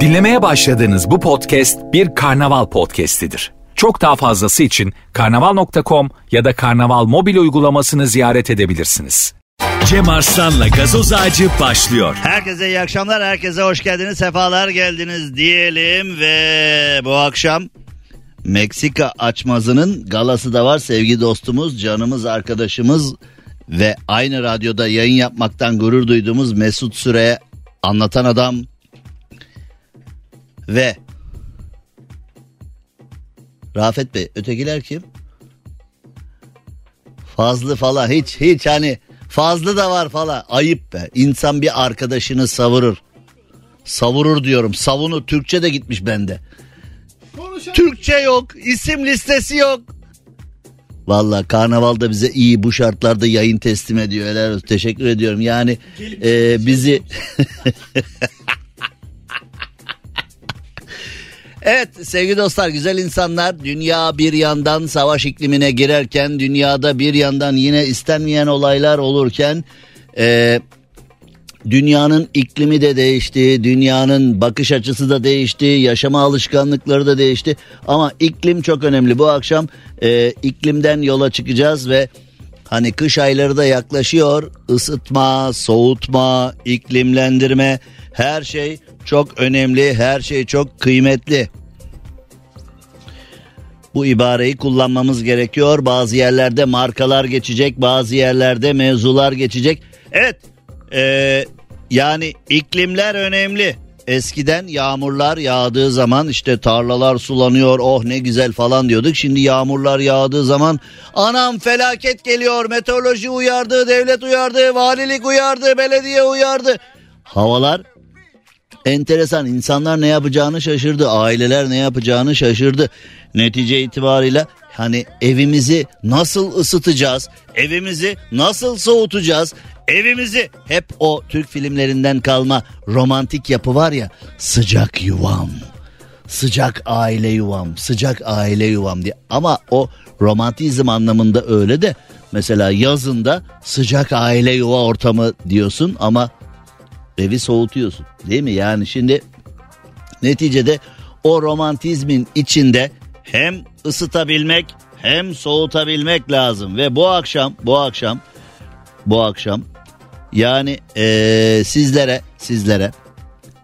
Dinlemeye başladığınız bu podcast bir karnaval podcastidir. Çok daha fazlası için karnaval.com ya da karnaval mobil uygulamasını ziyaret edebilirsiniz. Cem Arslan'la gazoz ağacı başlıyor. Herkese iyi akşamlar, herkese hoş geldiniz, sefalar geldiniz diyelim ve bu akşam Meksika açmazının galası da var. Sevgi dostumuz, canımız, arkadaşımız ve aynı radyoda yayın yapmaktan gurur duyduğumuz Mesut Süre anlatan adam ve Rafet Bey ötekiler kim? Fazlı falan hiç hiç hani fazlı da var falan ayıp be. İnsan bir arkadaşını savurur. Savurur diyorum savunu Türkçe de gitmiş bende. Türkçe yok isim listesi yok. Valla karnavalda bize iyi bu şartlarda yayın teslim ediyor. Helal olsun. Teşekkür ediyorum. Yani e, bizi Evet sevgili dostlar güzel insanlar dünya bir yandan savaş iklimine girerken dünyada bir yandan yine istenmeyen olaylar olurken e, dünyanın iklimi de değişti dünyanın bakış açısı da değişti yaşama alışkanlıkları da değişti ama iklim çok önemli bu akşam e, iklimden yola çıkacağız ve hani kış ayları da yaklaşıyor ısıtma soğutma iklimlendirme her şey çok önemli, her şey çok kıymetli. Bu ibareyi kullanmamız gerekiyor. Bazı yerlerde markalar geçecek, bazı yerlerde mevzular geçecek. Evet, ee, yani iklimler önemli. Eskiden yağmurlar yağdığı zaman işte tarlalar sulanıyor oh ne güzel falan diyorduk. Şimdi yağmurlar yağdığı zaman anam felaket geliyor meteoroloji uyardı, devlet uyardı, valilik uyardı, belediye uyardı. Havalar enteresan insanlar ne yapacağını şaşırdı aileler ne yapacağını şaşırdı netice itibarıyla hani evimizi nasıl ısıtacağız evimizi nasıl soğutacağız evimizi hep o Türk filmlerinden kalma romantik yapı var ya sıcak yuvam. Sıcak aile yuvam sıcak aile yuvam diye. Ama o romantizm anlamında öyle de mesela yazında sıcak aile yuva ortamı diyorsun ama evi soğutuyorsun değil mi? Yani şimdi neticede o romantizmin içinde hem ısıtabilmek hem soğutabilmek lazım. Ve bu akşam bu akşam bu akşam yani ee, sizlere sizlere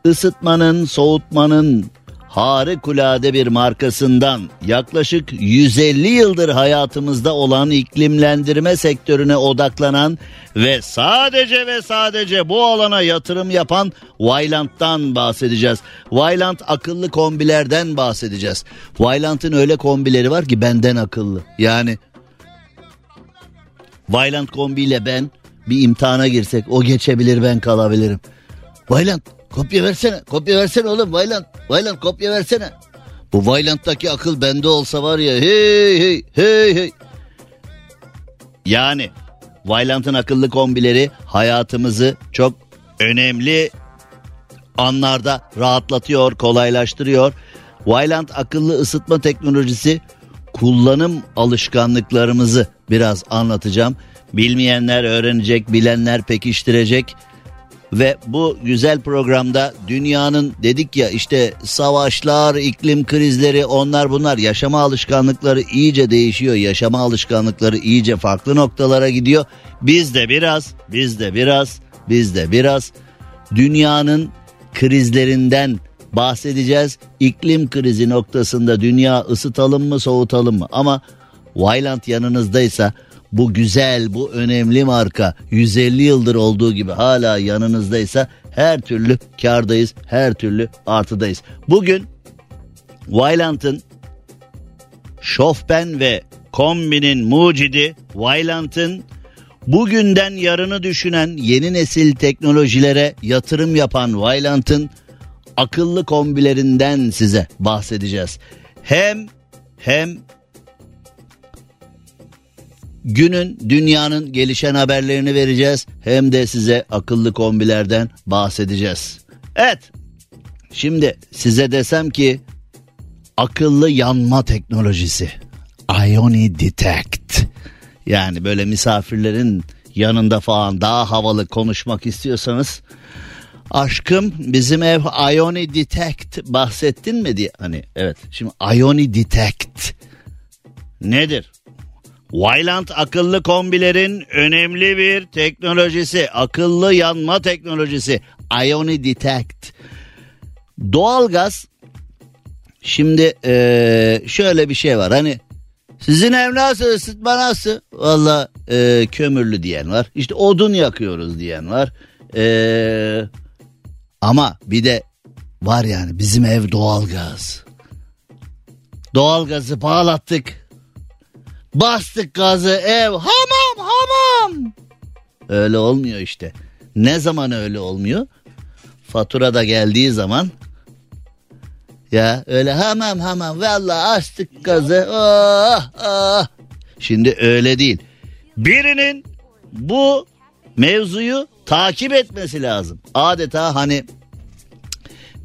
ısıtmanın soğutmanın harikulade bir markasından yaklaşık 150 yıldır hayatımızda olan iklimlendirme sektörüne odaklanan ve sadece ve sadece bu alana yatırım yapan Vailant'tan bahsedeceğiz. Vailant akıllı kombilerden bahsedeceğiz. Vailant'ın öyle kombileri var ki benden akıllı. Yani Vailant kombiyle ben bir imtihana girsek o geçebilir ben kalabilirim. Vailant Kopya versene. Kopya versene oğlum Vayland. Vayland kopya versene. Bu Vayland'daki akıl bende olsa var ya hey hey hey hey. Yani Vayland'ın akıllı kombileri hayatımızı çok önemli anlarda rahatlatıyor, kolaylaştırıyor. Vayland akıllı ısıtma teknolojisi kullanım alışkanlıklarımızı biraz anlatacağım. Bilmeyenler öğrenecek, bilenler pekiştirecek. Ve bu güzel programda dünyanın dedik ya işte savaşlar, iklim krizleri onlar bunlar yaşama alışkanlıkları iyice değişiyor. Yaşama alışkanlıkları iyice farklı noktalara gidiyor. Biz de biraz, biz de biraz, biz de biraz dünyanın krizlerinden bahsedeceğiz. İklim krizi noktasında dünya ısıtalım mı soğutalım mı? Ama Vyland yanınızdaysa bu güzel, bu önemli marka 150 yıldır olduğu gibi hala yanınızdaysa her türlü kardayız, her türlü artıdayız. Bugün Vailant'ın Şofben ve kombinin mucidi Vailant'ın bugünden yarını düşünen yeni nesil teknolojilere yatırım yapan Vailant'ın akıllı kombilerinden size bahsedeceğiz. Hem hem günün dünyanın gelişen haberlerini vereceğiz hem de size akıllı kombilerden bahsedeceğiz. Evet şimdi size desem ki akıllı yanma teknolojisi Ioni Detect yani böyle misafirlerin yanında falan daha havalı konuşmak istiyorsanız Aşkım bizim ev Ioni Detect bahsettin mi diye. Hani evet şimdi Ioni Detect nedir? Wyland akıllı kombilerin önemli bir teknolojisi. Akıllı yanma teknolojisi. Ioni Detect. Doğalgaz şimdi ee, şöyle bir şey var. Hani sizin ev nasıl ısıtma nasıl? Valla e, kömürlü diyen var. İşte odun yakıyoruz diyen var. E, ama bir de var yani bizim ev doğalgaz. Doğalgazı bağlattık. Bastık gazı ev hamam hamam. Öyle olmuyor işte. Ne zaman öyle olmuyor? Fatura da geldiği zaman ya öyle hamam hamam valla açtık gazı. Oh, oh. Şimdi öyle değil. Birinin bu mevzuyu takip etmesi lazım. Adeta hani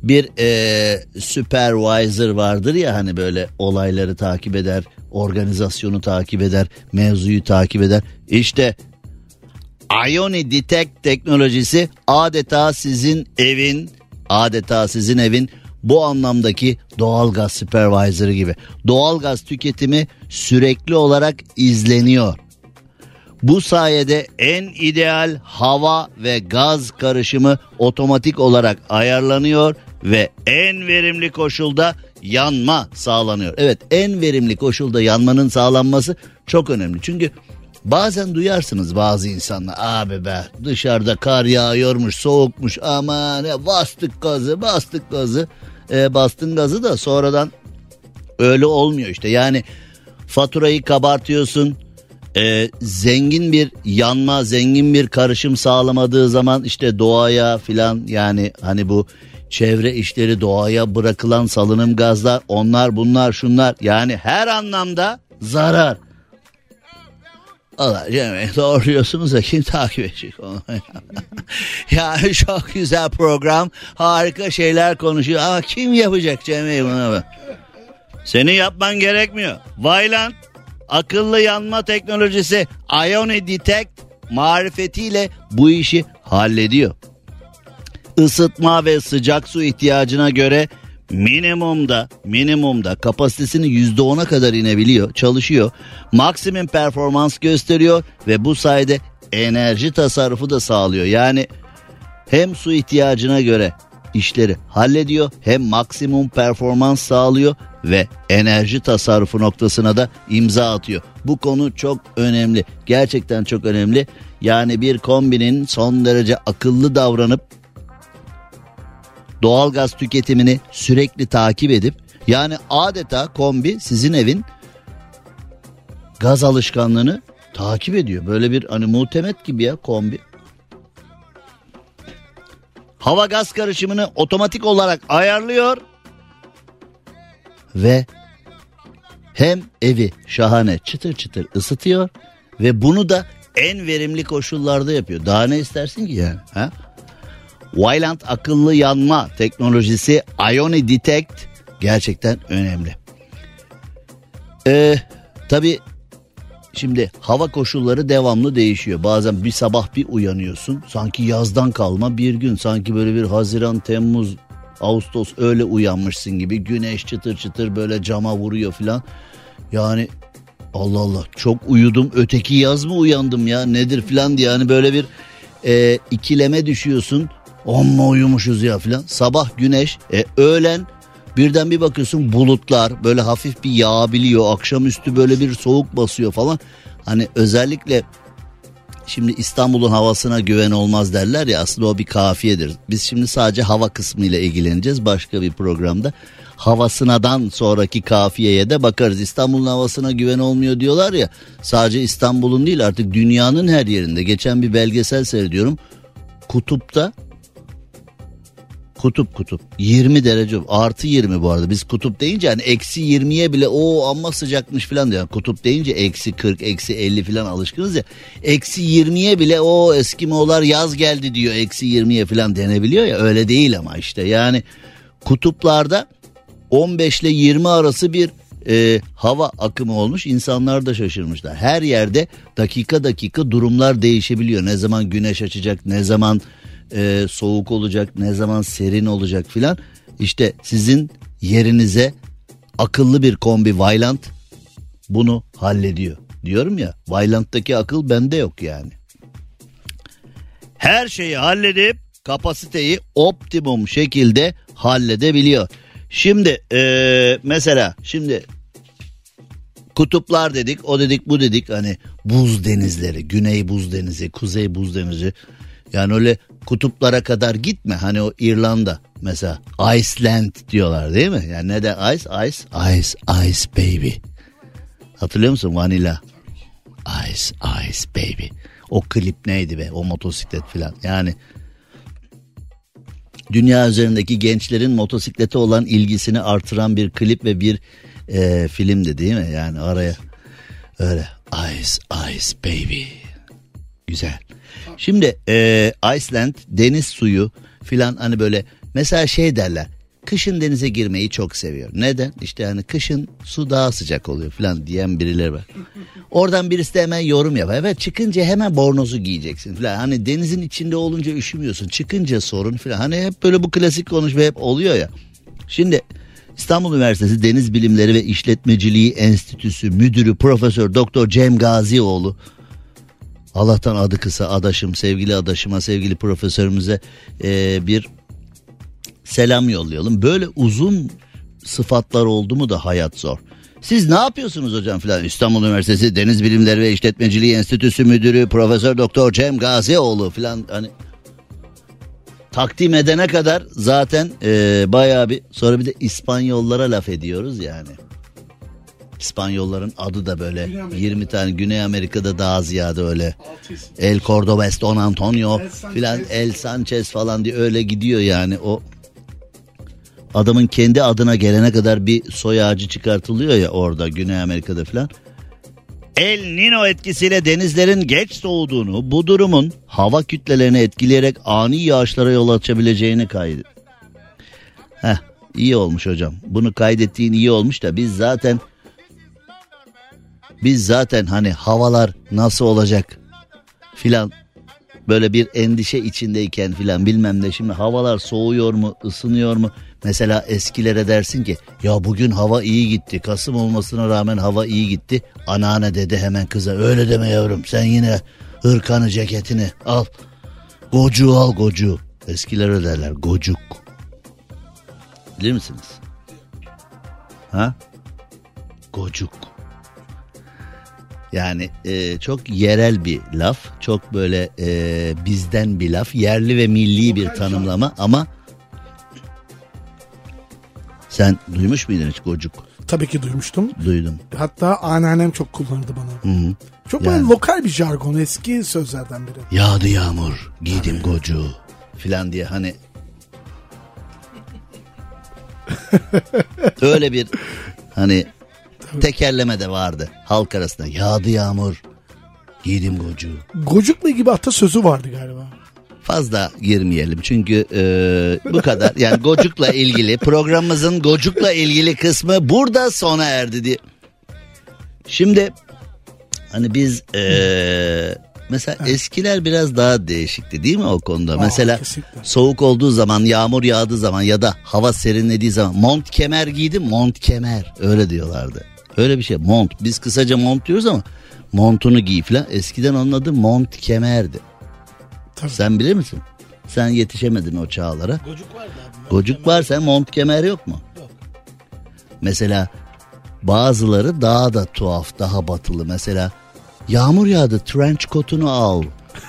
bir e, supervisor vardır ya hani böyle olayları takip eder, organizasyonu takip eder, mevzuyu takip eder. İşte Ioni Detect teknolojisi adeta sizin evin, adeta sizin evin bu anlamdaki doğalgaz supervisor'ı gibi. Doğalgaz tüketimi sürekli olarak izleniyor. Bu sayede en ideal hava ve gaz karışımı otomatik olarak ayarlanıyor ve en verimli koşulda yanma sağlanıyor. Evet en verimli koşulda yanmanın sağlanması çok önemli. Çünkü bazen duyarsınız bazı insanlar abi be dışarıda kar yağıyormuş soğukmuş ama ne bastık gazı bastık gazı e, bastın gazı da sonradan öyle olmuyor işte yani faturayı kabartıyorsun e, zengin bir yanma zengin bir karışım sağlamadığı zaman işte doğaya filan yani hani bu çevre işleri doğaya bırakılan salınım gazlar onlar bunlar şunlar yani her anlamda zarar. Allah Cemil doğru diyorsunuz da kim takip edecek onu? yani çok güzel program harika şeyler konuşuyor ama kim yapacak Cemil bunu? Senin yapman gerekmiyor. Vayland akıllı yanma teknolojisi Ioni Detect marifetiyle bu işi hallediyor. Isıtma ve sıcak su ihtiyacına göre minimumda minimumda kapasitesini yüzde ona kadar inebiliyor çalışıyor maksimum performans gösteriyor ve bu sayede enerji tasarrufu da sağlıyor yani hem su ihtiyacına göre işleri hallediyor hem maksimum performans sağlıyor ve enerji tasarrufu noktasına da imza atıyor. Bu konu çok önemli. Gerçekten çok önemli. Yani bir kombinin son derece akıllı davranıp doğalgaz tüketimini sürekli takip edip yani adeta kombi sizin evin gaz alışkanlığını takip ediyor. Böyle bir hani muhtemet gibi ya kombi. Hava gaz karışımını otomatik olarak ayarlıyor ve hem evi şahane çıtır çıtır ısıtıyor ve bunu da en verimli koşullarda yapıyor. Daha ne istersin ki yani? Ha? Wyland akıllı yanma teknolojisi Ioni Detect gerçekten önemli. Ee, Tabi şimdi hava koşulları devamlı değişiyor. Bazen bir sabah bir uyanıyorsun sanki yazdan kalma bir gün sanki böyle bir Haziran, Temmuz, Ağustos öyle uyanmışsın gibi güneş çıtır çıtır böyle cama vuruyor filan. Yani Allah Allah çok uyudum öteki yaz mı uyandım ya nedir filan diye yani böyle bir e, ikileme düşüyorsun. Amma uyumuşuz ya filan. Sabah güneş, e, öğlen birden bir bakıyorsun bulutlar böyle hafif bir yağabiliyor. Akşamüstü böyle bir soğuk basıyor falan. Hani özellikle şimdi İstanbul'un havasına güven olmaz derler ya aslında o bir kafiyedir. Biz şimdi sadece hava kısmı ile ilgileneceğiz başka bir programda. Havasınadan sonraki kafiyeye de bakarız. İstanbul'un havasına güven olmuyor diyorlar ya. Sadece İstanbul'un değil artık dünyanın her yerinde. Geçen bir belgesel seyrediyorum. Kutupta Kutup kutup 20 derece artı 20 bu arada biz kutup deyince hani eksi 20'ye bile o amma sıcakmış falan diyor. Kutup deyince eksi 40 eksi 50 falan alışkınız ya eksi 20'ye bile o Eskimolar yaz geldi diyor eksi 20'ye falan denebiliyor ya öyle değil ama işte yani kutuplarda 15 ile 20 arası bir e, hava akımı olmuş insanlar da şaşırmışlar. Her yerde dakika dakika durumlar değişebiliyor. Ne zaman güneş açacak ne zaman e, soğuk olacak, ne zaman serin olacak filan. İşte sizin yerinize akıllı bir kombi Vailant bunu hallediyor. Diyorum ya Vailant'taki akıl bende yok yani. Her şeyi halledip kapasiteyi optimum şekilde halledebiliyor. Şimdi e, mesela şimdi kutuplar dedik o dedik bu dedik hani buz denizleri güney buz denizi kuzey buz denizi yani öyle kutuplara kadar gitme. Hani o İrlanda mesela Iceland diyorlar değil mi? Yani ne de ice ice ice ice baby. Hatırlıyor musun? Vanilla ice ice baby. O klip neydi be? O motosiklet filan. Yani dünya üzerindeki gençlerin motosiklete olan ilgisini artıran bir klip ve bir e, filmdi değil mi? Yani araya öyle Ice Ice Baby güzel. Şimdi e, Iceland deniz suyu filan hani böyle mesela şey derler kışın denize girmeyi çok seviyor. Neden? İşte hani kışın su daha sıcak oluyor falan diyen birileri var. Oradan birisi de hemen yorum yapar. Evet çıkınca hemen bornozu giyeceksin falan. Hani denizin içinde olunca üşümüyorsun. Çıkınca sorun falan. Hani hep böyle bu klasik konuşma hep oluyor ya. Şimdi İstanbul Üniversitesi Deniz Bilimleri ve İşletmeciliği Enstitüsü Müdürü Profesör Doktor Cem Gazioğlu Allah'tan adı kısa adaşım sevgili adaşıma sevgili profesörümüze e, bir selam yollayalım. Böyle uzun sıfatlar oldu mu da hayat zor. Siz ne yapıyorsunuz hocam filan? İstanbul Üniversitesi Deniz Bilimleri ve İşletmeciliği Enstitüsü Müdürü Profesör Doktor Cem Gazioğlu filan hani takdim edene kadar zaten e, bayağı bir sonra bir de İspanyollara laf ediyoruz yani. İspanyolların adı da böyle 20 tane Güney Amerika'da daha ziyade öyle. El Cordobes, Don Antonio filan El Sanchez falan diye öyle gidiyor yani o adamın kendi adına gelene kadar bir soy ağacı çıkartılıyor ya orada Güney Amerika'da filan. El Nino etkisiyle denizlerin geç soğuduğunu, bu durumun hava kütlelerini etkileyerek ani yağışlara yol açabileceğini kaydı. Heh, iyi olmuş hocam. Bunu kaydettiğin iyi olmuş da biz zaten biz zaten hani havalar nasıl olacak filan böyle bir endişe içindeyken filan bilmem ne şimdi havalar soğuyor mu ısınıyor mu? Mesela eskilere dersin ki ya bugün hava iyi gitti Kasım olmasına rağmen hava iyi gitti. Anneanne dedi hemen kıza öyle deme yavrum sen yine hırkanı ceketini al gocuğu al gocuğu. Eskiler derler gocuk. Bilir misiniz? Ha? Gocuk yani e, çok yerel bir laf, çok böyle e, bizden bir laf, yerli ve milli bir tanımlama ama sen duymuş muydun hiç gocuk? Tabii ki duymuştum. Duydum. Hatta anneannem çok kullanırdı bana. Hı hı. Çok Yani. böyle lokal bir jargon eski sözlerden biri. Yağdı yağmur, giydim gocuğu filan diye hani öyle bir hani tekerleme de vardı halk arasında. Yağdı yağmur, giydim gocuğu. Gocukla gibi atasözü vardı galiba. fazla girmeyelim çünkü e, bu kadar yani Gocuk'la ilgili programımızın Gocuk'la ilgili kısmı burada sona erdi diye. Şimdi hani biz e, mesela eskiler biraz daha değişikti değil mi o konuda? mesela kesinlikle. soğuk olduğu zaman yağmur yağdığı zaman ya da hava serinlediği zaman mont kemer giydim mont kemer öyle diyorlardı. Öyle bir şey mont biz kısaca mont diyoruz ama montunu giy falan eskiden onun adı mont kemerdi. Tabii. Sen bilir misin? Sen yetişemedin o çağlara. Gocuk vardı abi. Gocuk var sen mont kemer yok mu? Yok. Mesela bazıları daha da tuhaf daha batılı. Mesela yağmur yağdı trench coat'unu al.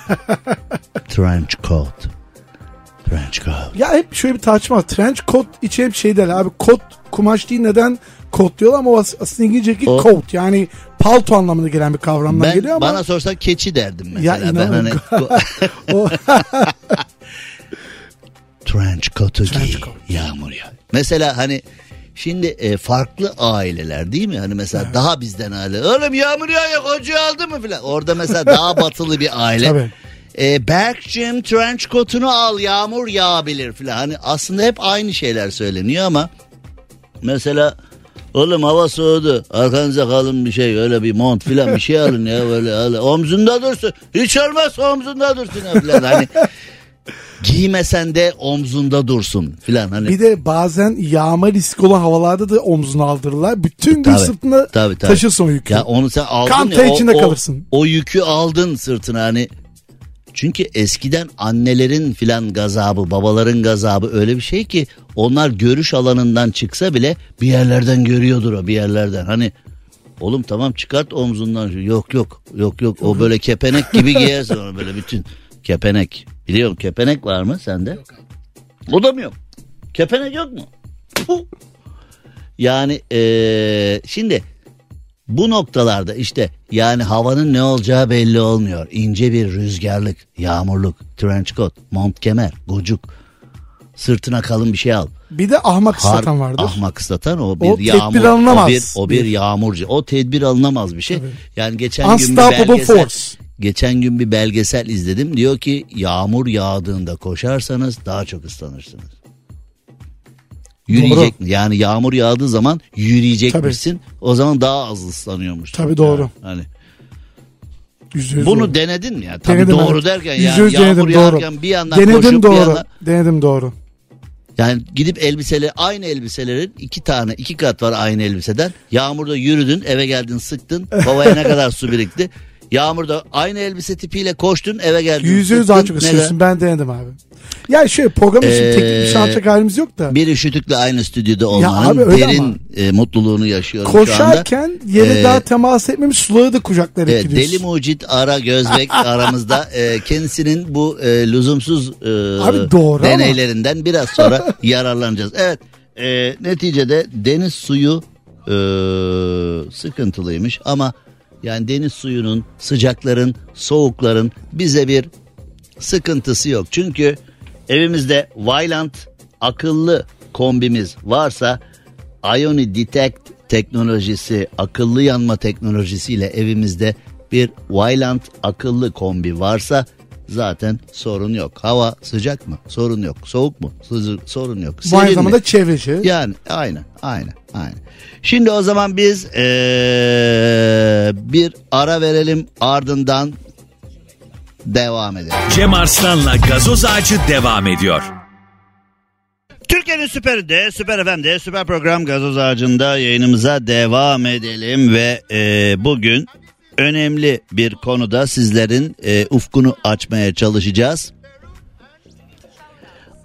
trench coat. Trench coat. Ya hep şöyle bir tartışma var. Trench coat içi hep şey derler abi. Kot kumaş değil neden kot diyorlar ama aslında İngilizce'deki O- coat yani palto anlamına gelen bir kavramdan Ben, geliyor ama. bana sorsan keçi derdim mesela. Ya ben hani inanın. trench coat'u giy coat. yağmur yağ. Mesela hani şimdi e, farklı aileler değil mi? Hani mesela daha bizden aile. Oğlum yağmur yağıyor koca aldı mı filan. Orada mesela daha batılı bir aile. Tabii. E, Berk'cim trench coat'unu al yağmur yağabilir filan. Hani aslında hep aynı şeyler söyleniyor ama mesela Oğlum hava soğudu. Arkanıza kalın bir şey öyle bir mont filan bir şey alın ya böyle. öyle. Omzunda dursun. Hiç olmazsa omzunda dursun ya filan. Hani Giymesen de omzunda dursun filan hani. Bir de bazen yağma riski olan havalarda da omzuna aldırırlar. Bütün gün Tabii, sırtında tabii, tabii. taşırsın o yükü. Ya onu sen aldın Kan ya, o- içinde o, kalırsın. O yükü aldın sırtına hani. Çünkü eskiden annelerin filan gazabı, babaların gazabı öyle bir şey ki onlar görüş alanından çıksa bile bir yerlerden görüyordur o bir yerlerden. Hani oğlum tamam çıkart omzundan. Yok yok yok yok o böyle kepenek gibi giyersin onu böyle bütün kepenek. Biliyorum kepenek var mı sende? O da mı yok? Kepenek yok mu? Yani eee, şimdi bu noktalarda işte yani havanın ne olacağı belli olmuyor. İnce bir rüzgarlık, yağmurluk, trench coat, mont kemer, gocuk. Sırtına kalın bir şey al. Bir de ahmak Har- ıslatan vardır. Ahmak ıslatan o bir O tedbir yağmur. alınamaz. O bir, o bir yağmurcu. O tedbir alınamaz bir şey. Yani geçen gün bir Unstoppable belgesel, force. geçen gün bir belgesel izledim. Diyor ki yağmur yağdığında koşarsanız daha çok ıslanırsınız. Yürüyecek mi? Yani yağmur yağdığı zaman yürüyecekmişsin. O zaman daha az ıslanıyormuş. Tabii doğru. Yani hani Yüzde yüz bunu doğru. denedin mi ya? Tabii Denedim, doğru evet. derken yüz yağmur denedim, yağarken doğru. bir yandan Denedim koşup doğru. bir yandan Denedim doğru. yani gidip elbiseleri aynı elbiselerin iki tane iki kat var aynı elbiseden. Yağmurda yürüdün eve geldin sıktın kovaya ne kadar su birikti. Yağmurda aynı elbise tipiyle koştun eve geldin Yüzde yüz sıktın. daha çok ısırıyorsun. Ben denedim abi. Ya şöyle program için Ee, teknik bir şey anlatacak halimiz yok da. Bir üşütükle aynı stüdyoda olmanın abi öyle derin ama. e, mutluluğunu yaşıyorum şu anda. Koşarken yere Ee, daha temas etmemiş suları da Evet, gidiyorsun. Deli Mucit Ara Gözbek aramızda e, kendisinin bu e, lüzumsuz e, Abi doğru ama. deneylerinden biraz sonra yararlanacağız. Evet e, neticede deniz suyu e, sıkıntılıymış ama yani deniz suyunun sıcakların soğukların bize bir sıkıntısı yok. Çünkü evimizde Vylant akıllı kombimiz varsa Ioni Detect teknolojisi, akıllı yanma teknolojisiyle evimizde bir Vylant akıllı kombi varsa zaten sorun yok. Hava sıcak mı? Sorun yok. Soğuk mu? Sıcak, sorun yok. Bu aynı Serin mi? zamanda çevreci. Yani aynen aynen aynen. Şimdi o zaman biz eee, bir ara verelim ardından devam edelim. Cem Arslan'la gazoz ağacı devam ediyor. Türkiye'nin süperinde, süper FM'de, süper program gazoz ağacında yayınımıza devam edelim ve e, bugün önemli bir konuda sizlerin e, ufkunu açmaya çalışacağız.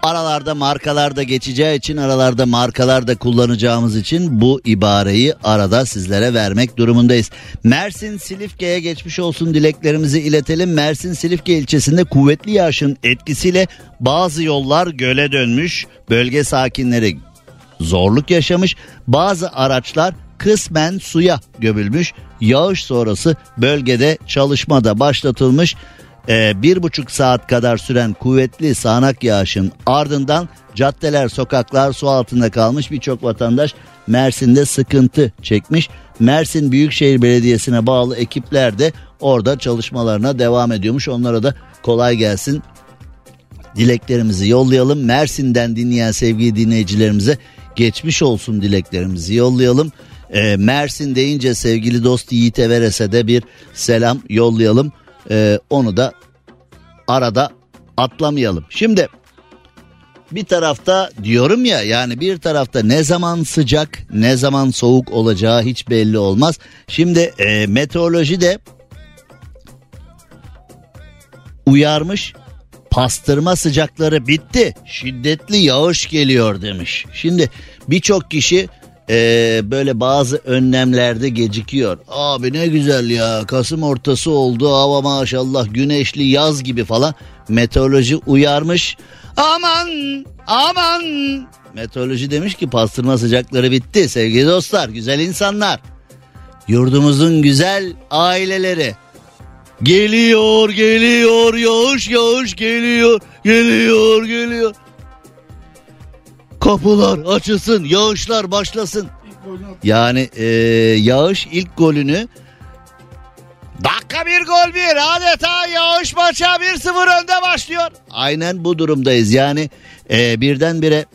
Aralarda markalarda geçeceği için aralarda markalarda kullanacağımız için bu ibareyi arada sizlere vermek durumundayız. Mersin Silifke'ye geçmiş olsun dileklerimizi iletelim. Mersin Silifke ilçesinde kuvvetli yağışın etkisiyle bazı yollar göle dönmüş. Bölge sakinleri zorluk yaşamış. Bazı araçlar kısmen suya gömülmüş. Yağış sonrası bölgede çalışma da başlatılmış. Ee, bir buçuk saat kadar süren kuvvetli sağanak yağışın ardından caddeler sokaklar su altında kalmış birçok vatandaş Mersin'de sıkıntı çekmiş. Mersin Büyükşehir Belediyesi'ne bağlı ekipler de orada çalışmalarına devam ediyormuş. Onlara da kolay gelsin dileklerimizi yollayalım. Mersin'den dinleyen sevgili dinleyicilerimize geçmiş olsun dileklerimizi yollayalım. Ee, Mersin deyince sevgili dost Yiğit Everes'e de bir selam yollayalım. Ee, onu da arada atlamayalım. Şimdi bir tarafta diyorum ya yani bir tarafta ne zaman sıcak ne zaman soğuk olacağı hiç belli olmaz. Şimdi e, meteoroloji de uyarmış pastırma sıcakları bitti şiddetli yağış geliyor demiş. Şimdi birçok kişi e, böyle bazı önlemlerde gecikiyor. Abi ne güzel ya Kasım ortası oldu hava maşallah güneşli yaz gibi falan meteoroloji uyarmış. Aman aman meteoroloji demiş ki pastırma sıcakları bitti sevgili dostlar güzel insanlar. Yurdumuzun güzel aileleri Geliyor geliyor yağış yağış geliyor geliyor geliyor. Kapılar açılsın yağışlar başlasın. Yani e, yağış ilk golünü dakika bir gol bir adeta yağış maça 1-0 önde başlıyor. Aynen bu durumdayız yani e, birdenbire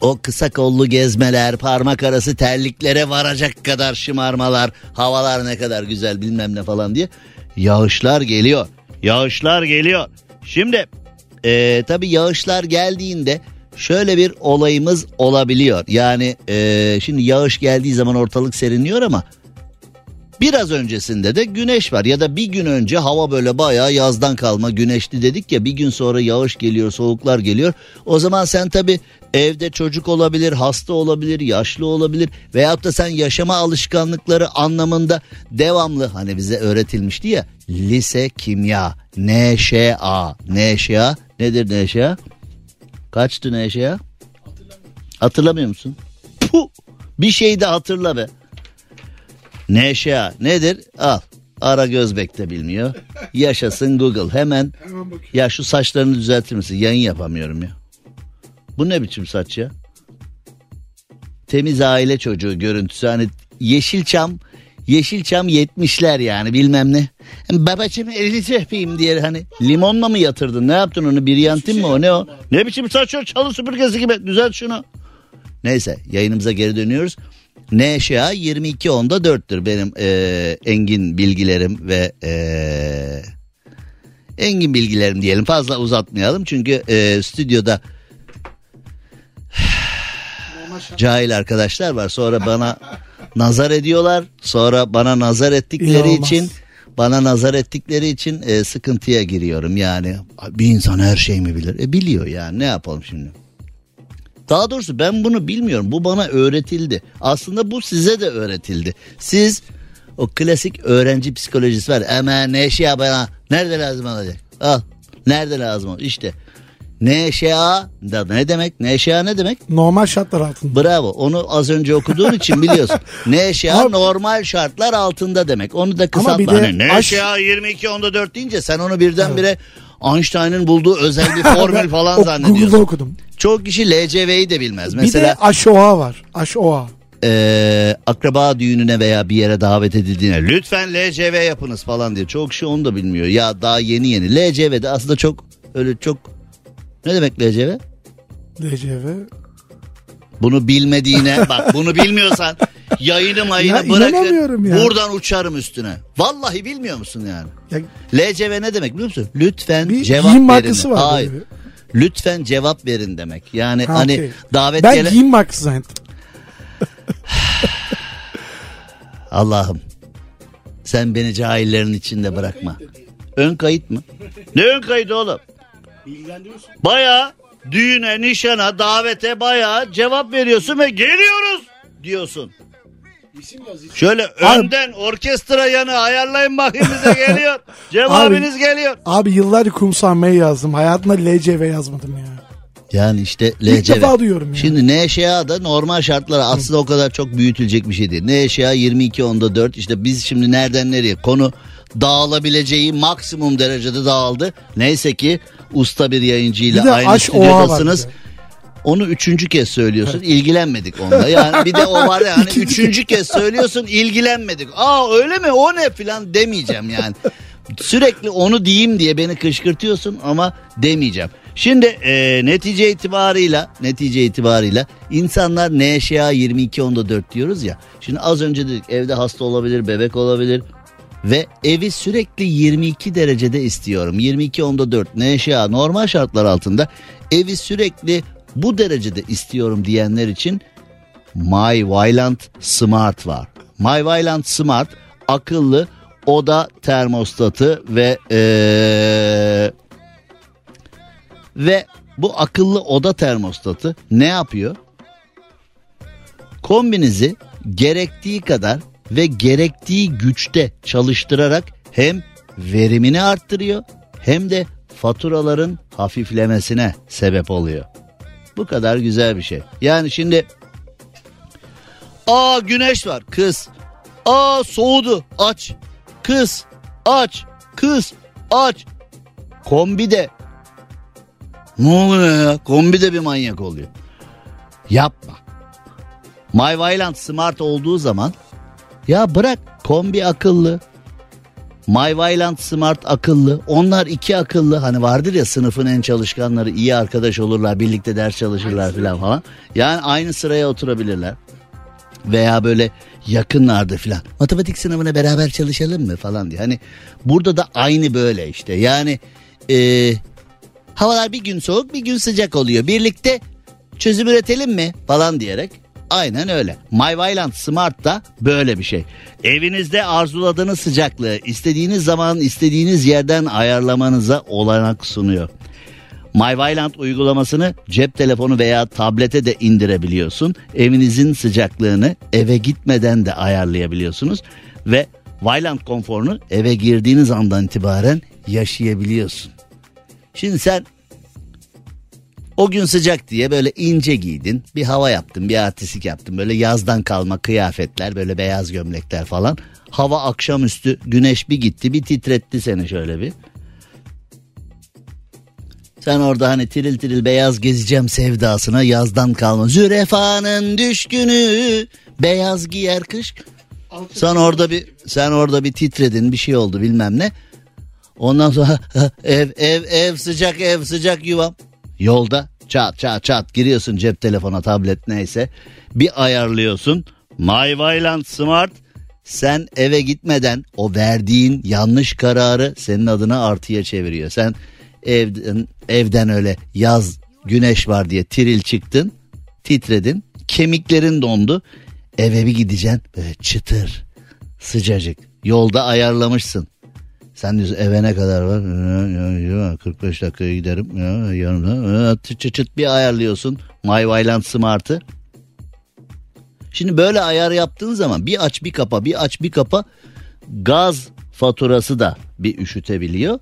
o kısa kollu gezmeler, parmak arası terliklere varacak kadar şımarmalar, havalar ne kadar güzel bilmem ne falan diye yağışlar geliyor. Yağışlar geliyor. Şimdi e, tabii yağışlar geldiğinde şöyle bir olayımız olabiliyor. Yani e, şimdi yağış geldiği zaman ortalık serinliyor ama Biraz öncesinde de güneş var ya da bir gün önce hava böyle bayağı yazdan kalma güneşli dedik ya bir gün sonra yağış geliyor soğuklar geliyor. O zaman sen tabi evde çocuk olabilir hasta olabilir yaşlı olabilir veyahut da sen yaşama alışkanlıkları anlamında devamlı hani bize öğretilmişti ya lise kimya NŞA NŞA nedir NŞA kaçtı NŞA hatırlamıyor musun? Puh, bir şey de hatırla be. Neşea nedir? Al. Ara Gözbek de bilmiyor. Yaşasın Google. Hemen ya şu saçlarını düzeltir misin? Yayın yapamıyorum ya. Bu ne biçim saç ya? Temiz aile çocuğu görüntüsü. Hani Yeşilçam Yeşilçam 70'ler yani bilmem ne. Babacım elini öpeyim diye hani limonla mı yatırdın ne yaptın onu bir yantin mi o ne o? Ne biçim saç o çalı süpürgesi gibi düzelt şunu. Neyse yayınımıza geri dönüyoruz. NŞA 22 onda 4'tür benim e, engin bilgilerim ve e, engin bilgilerim diyelim fazla uzatmayalım çünkü e, stüdyoda cahil arkadaşlar var sonra bana nazar ediyorlar sonra bana nazar ettikleri İnanılmaz. için bana nazar ettikleri için e, sıkıntıya giriyorum yani bir insan her şey mi bilir e, biliyor yani ne yapalım şimdi daha doğrusu ben bunu bilmiyorum. Bu bana öğretildi. Aslında bu size de öğretildi. Siz o klasik öğrenci psikolojisi var. Ama ne şey bana nerede lazım olacak? Al. Nerede lazım olacak? İşte. NŞA da ne demek? NŞA ne demek? Normal şartlar altında. Bravo. Onu az önce okuduğun için biliyorsun. Ama- normal şartlar altında demek. Onu da Ama kısaltma. bir de Hani aş- NŞA 22 onda 4 deyince sen onu birdenbire Einstein'ın bulduğu özel bir formül falan zannediyorsun. Google'da okudum. Çoğu kişi LCV'yi de bilmez. Bir Mesela de aşoğa var. Aşoğa. e, akraba düğününe veya bir yere davet edildiğine lütfen LCV yapınız falan diyor. Çoğu kişi onu da bilmiyor. Ya daha yeni yeni. LCV de aslında çok öyle çok ne demek LCV? DCV. Bunu bilmediğine bak bunu bilmiyorsan yayını mayını Ya inanamıyorum ya. buradan uçarım üstüne. Vallahi bilmiyor musun yani? Ya, LCV ne demek biliyor musun? Lütfen bir cevap verin. markası var. Hayır. böyle. Lütfen cevap verin demek. Yani Ha, hani okey. davet Ben gele- giyim markası zannettim. Allah'ım sen beni cahillerin içinde bırakma. Ön kayıt mı? Ne ön kaydı oğlum? Baya düğüne, nişana, davete baya cevap veriyorsun ve geliyoruz diyorsun. Şöyle önden orkestra yanı ayarlayın bakayım bize geliyor. Cevabınız geliyor. Abi yıllarca kumsalmaya yazdım. Hayatımda LCV yazmadım ya. Yani işte İlk LCV. defa duyuyorum ya. Şimdi NŞA da normal şartlar aslında o kadar çok büyütülecek bir şey değil. NŞA 22 onda 4 işte biz şimdi nereden nereye konu dağılabileceği maksimum derecede dağıldı. Neyse ki usta bir yayıncıyla Bir aynı stüdyodasınız. Onu üçüncü kez söylüyorsun ilgilenmedik onunla. Yani bir de o var yani üçüncü kez söylüyorsun ilgilenmedik. Aa öyle mi o ne filan demeyeceğim yani. Sürekli onu diyeyim diye beni kışkırtıyorsun ama demeyeceğim. Şimdi e, netice itibarıyla netice itibarıyla insanlar NŞA 22 onda 4 diyoruz ya. Şimdi az önce dedik evde hasta olabilir bebek olabilir ve evi sürekli 22 derecede istiyorum. 22 onda 4 NŞA normal şartlar altında evi sürekli bu derecede istiyorum diyenler için My Vylant Smart var. My Vylant Smart akıllı oda termostatı ve eee, ve bu akıllı oda termostatı ne yapıyor? Kombinizi gerektiği kadar ve gerektiği güçte çalıştırarak hem verimini arttırıyor hem de faturaların hafiflemesine sebep oluyor. Bu kadar güzel bir şey. Yani şimdi aa güneş var kız. Aa soğudu aç. Kız aç. Kız aç. Kombi de ne oluyor ya? Kombi de bir manyak oluyor. Yapma. My Vylant Smart olduğu zaman ya bırak kombi akıllı. My Vylant Smart akıllı. Onlar iki akıllı. Hani vardır ya sınıfın en çalışkanları iyi arkadaş olurlar. Birlikte ders çalışırlar falan falan. Yani aynı sıraya oturabilirler. Veya böyle yakınlardı falan. Matematik sınavına beraber çalışalım mı falan diye. Hani burada da aynı böyle işte. Yani eee Havalar bir gün soğuk bir gün sıcak oluyor. Birlikte çözüm üretelim mi falan diyerek. Aynen öyle. MyViland Smart da böyle bir şey. Evinizde arzuladığınız sıcaklığı istediğiniz zaman istediğiniz yerden ayarlamanıza olanak sunuyor. MyViland uygulamasını cep telefonu veya tablete de indirebiliyorsun. Evinizin sıcaklığını eve gitmeden de ayarlayabiliyorsunuz. Ve Vyland konforunu eve girdiğiniz andan itibaren yaşayabiliyorsun. Şimdi sen o gün sıcak diye böyle ince giydin. Bir hava yaptın, bir artistik yaptın. Böyle yazdan kalma kıyafetler, böyle beyaz gömlekler falan. Hava akşamüstü güneş bir gitti, bir titretti seni şöyle bir. Sen orada hani tiril tiril beyaz gezeceğim sevdasına yazdan kalma. Zürefanın düşkünü beyaz giyer kış. Sen orada bir sen orada bir titredin bir şey oldu bilmem ne. Ondan sonra ev ev ev sıcak ev sıcak yuvam. Yolda çat çat çat giriyorsun cep telefona tablet neyse. Bir ayarlıyorsun. MyViland Smart sen eve gitmeden o verdiğin yanlış kararı senin adına artıya çeviriyor. Sen evden, evden öyle yaz güneş var diye tiril çıktın titredin kemiklerin dondu eve bir gideceksin böyle çıtır sıcacık yolda ayarlamışsın. Sen diyorsun eve ne kadar var? 45 dakikaya giderim. Ya, yanımda. Çıt çıt bir ayarlıyorsun. MyViland Smart'ı. Şimdi böyle ayar yaptığın zaman bir aç bir kapa bir aç bir kapa gaz faturası da bir üşütebiliyor.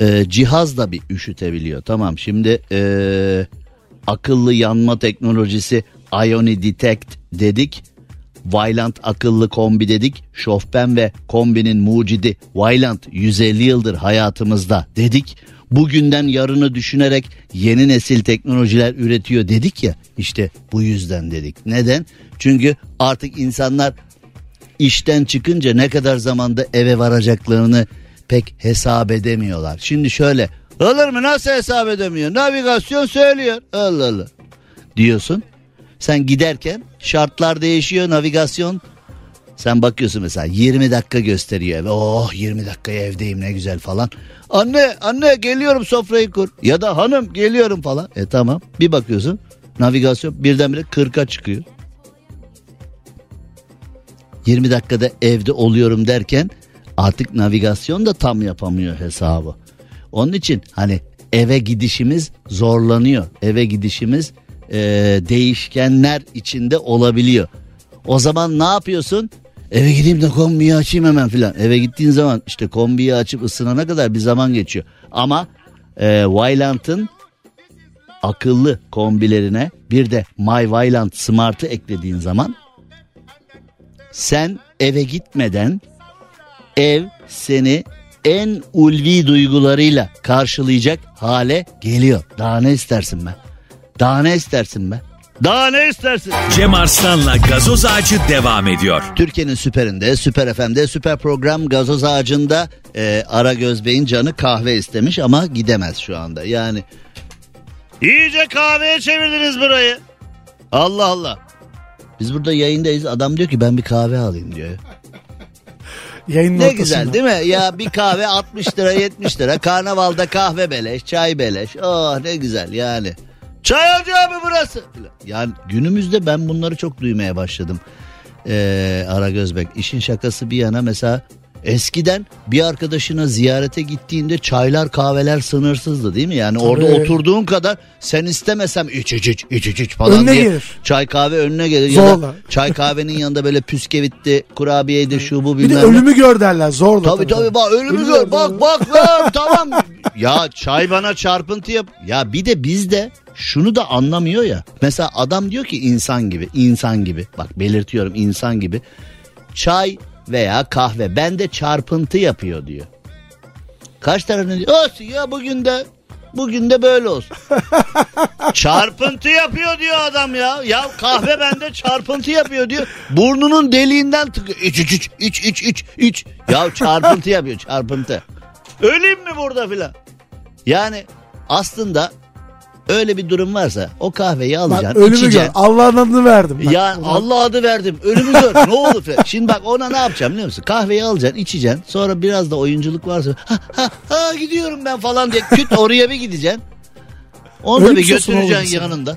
Ee, cihaz da bir üşütebiliyor. Tamam şimdi ee, akıllı yanma teknolojisi Ioni Detect dedik. Vylant akıllı kombi dedik. Şofben ve kombinin mucidi Vylant 150 yıldır hayatımızda dedik. Bugünden yarını düşünerek yeni nesil teknolojiler üretiyor dedik ya. İşte bu yüzden dedik. Neden? Çünkü artık insanlar işten çıkınca ne kadar zamanda eve varacaklarını pek hesap edemiyorlar. Şimdi şöyle olur mu nasıl hesap edemiyor? Navigasyon söylüyor. Allah Allah diyorsun. Sen giderken şartlar değişiyor navigasyon. Sen bakıyorsun mesela 20 dakika gösteriyor eve. Oh 20 dakikaya evdeyim ne güzel falan. Anne anne geliyorum sofrayı kur. Ya da hanım geliyorum falan. E tamam bir bakıyorsun navigasyon birdenbire 40'a çıkıyor. 20 dakikada evde oluyorum derken artık navigasyon da tam yapamıyor hesabı. Onun için hani eve gidişimiz zorlanıyor. Eve gidişimiz e, değişkenler içinde olabiliyor. O zaman ne yapıyorsun? Eve gideyim de kombiyi açayım hemen filan. Eve gittiğin zaman işte kombiyi açıp ısınana kadar bir zaman geçiyor. Ama e, Vyland'ın akıllı kombilerine bir de My Vyland Smart'ı eklediğin zaman sen eve gitmeden ev seni en ulvi duygularıyla karşılayacak hale geliyor. Daha ne istersin be? Daha ne istersin be? Daha ne istersin? Cem Arslan'la gazoz ağacı devam ediyor. Türkiye'nin süperinde, süper FM'de, süper program gazoz ağacında e, Ara Gözbey'in canı kahve istemiş ama gidemez şu anda. Yani iyice kahveye çevirdiniz burayı. Allah Allah. Biz burada yayındayız. Adam diyor ki ben bir kahve alayım diyor. Yayının Ne ortasında. güzel değil mi? Ya bir kahve 60 lira 70 lira. Karnavalda kahve beleş, çay beleş. Oh ne güzel yani. Çay ocağı mı burası? Yani günümüzde ben bunları çok duymaya başladım. Ee, Ara Gözbek. İşin şakası bir yana mesela eskiden bir arkadaşına ziyarete gittiğinde çaylar kahveler sınırsızdı değil mi? Yani orada Tabii. oturduğun kadar sen istemesem iç iç iç iç iç iç falan Önüne diye gelir. çay kahve önüne gelir. Ya da Zorla. çay kahvenin yanında böyle püskevitti, kurabiyeydi, şu bu Bir de bilmem ne. ölümü gör derler zorla. Tabii tabii bak ölümü gör bak bak lan tamam. Ya çay bana çarpıntı yap. Ya bir de bizde şunu da anlamıyor ya. Mesela adam diyor ki insan gibi insan gibi bak belirtiyorum insan gibi. Çay veya kahve bende çarpıntı yapıyor diyor. Kaç tane diyor? Olsun ya bugün de bugün de böyle olsun. çarpıntı yapıyor diyor adam ya. Ya kahve bende çarpıntı yapıyor diyor. Burnunun deliğinden tıkıyor. İç iç iç iç iç iç iç. Ya çarpıntı yapıyor çarpıntı. Öleyim mi burada filan? Yani aslında Öyle bir durum varsa o kahveyi Bak alacaksın, ölümü gör. içeceksin. Allah'ın adını verdim. Bak, Ya Allah adı verdim. Ölümü gör. ne falan. Şimdi bak ona ne yapacağım biliyor musun? Kahveyi alacaksın, içeceksin. Sonra biraz da oyunculuk varsa ha ha ha gidiyorum ben falan diye küt oraya bir gideceksin. Onu da bir götüreceksin yanında.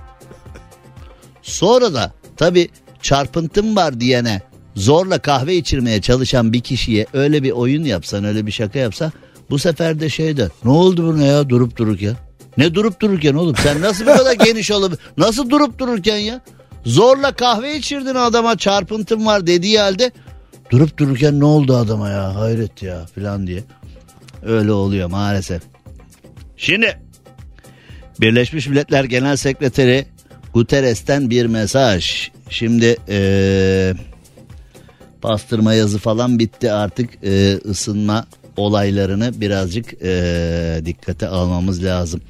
Sonra da tabii çarpıntım var diyene zorla kahve içirmeye çalışan bir kişiye öyle bir oyun yapsan öyle bir şaka yapsan bu sefer de şey der. Ne oldu buna ya durup dururken? Ne durup dururken oğlum sen nasıl bu kadar geniş olup nasıl durup dururken ya? Zorla kahve içirdin adama çarpıntım var dediği halde durup dururken ne oldu adama ya hayret ya falan diye. Öyle oluyor maalesef. Şimdi Birleşmiş Milletler Genel Sekreteri Guterres'ten bir mesaj. Şimdi eee, pastırma yazı falan bitti artık eee, ısınma olaylarını birazcık eee, dikkate almamız lazım.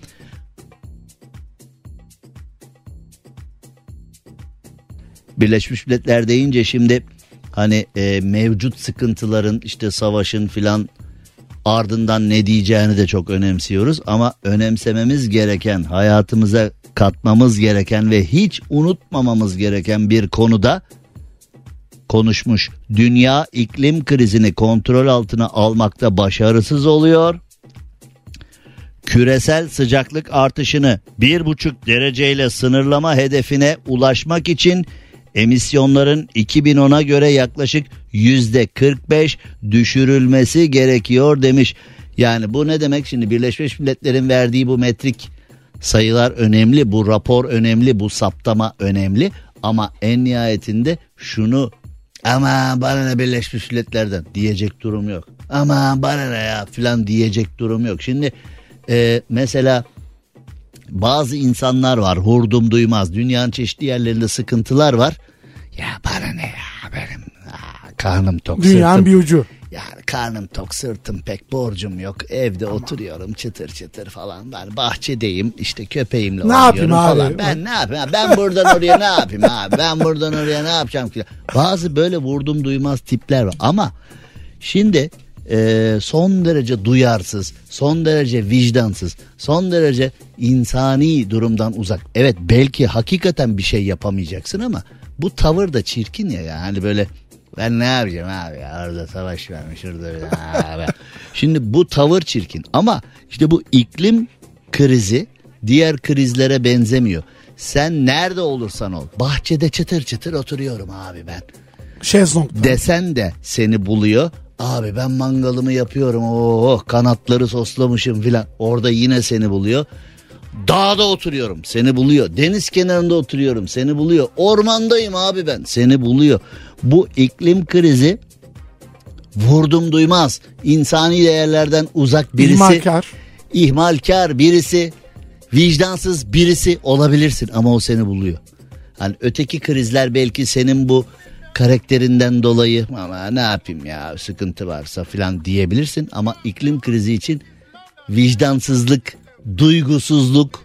Birleşmiş Milletler deyince şimdi hani eee, mevcut sıkıntıların işte savaşın filan ardından ne diyeceğini de çok önemsiyoruz ama önemsememiz gereken hayatımıza katmamız gereken ve hiç unutmamamız gereken bir konuda konuşmuş. Dünya iklim krizini kontrol altına almakta başarısız oluyor. Küresel sıcaklık artışını 1,5 dereceyle sınırlama hedefine ulaşmak için emisyonların 2010'a göre yaklaşık %45 düşürülmesi gerekiyor demiş. Yani bu ne demek şimdi Birleşmiş Milletler'in verdiği bu metrik sayılar önemli, bu rapor önemli, bu saptama önemli ama en nihayetinde şunu ama bana ne Birleşmiş Milletler'den diyecek durum yok. Ama bana ne ya filan diyecek durum yok. Şimdi e, mesela bazı insanlar var hurdum duymaz. Dünyanın çeşitli yerlerinde sıkıntılar var. Ya bana ne ya benim aa, karnım tok Dünyanın sırtım. bir ucu. Yani karnım tok sırtım pek borcum yok. Evde oturuyorum çıtır çıtır falan. Ben bahçedeyim işte köpeğimle Ne oynuyorum yapayım abi? falan. Ben ne yapayım? Ben buradan oraya ne yapayım abi? Ben buradan oraya ne yapacağım ki? Bazı böyle vurdum duymaz tipler var. Ama şimdi e, son derece duyarsız, son derece vicdansız, son derece insani durumdan uzak. Evet belki hakikaten bir şey yapamayacaksın ama bu tavır da çirkin ya yani böyle ben ne yapacağım abi ya orada savaş vermiş şurada bir abi. Şimdi bu tavır çirkin ama işte bu iklim krizi diğer krizlere benzemiyor. Sen nerede olursan ol bahçede çıtır çıtır oturuyorum abi ben Şezlong'da. desen de seni buluyor. Abi ben mangalımı yapıyorum. Oo kanatları soslamışım filan. Orada yine seni buluyor. Dağda oturuyorum seni buluyor. Deniz kenarında oturuyorum seni buluyor. Ormandayım abi ben seni buluyor. Bu iklim krizi vurdum duymaz. insani değerlerden uzak birisi. İhmalkar. ihmalkar birisi. Vicdansız birisi olabilirsin ama o seni buluyor. Hani öteki krizler belki senin bu karakterinden dolayı ama ne yapayım ya sıkıntı varsa filan diyebilirsin ama iklim krizi için vicdansızlık, duygusuzluk,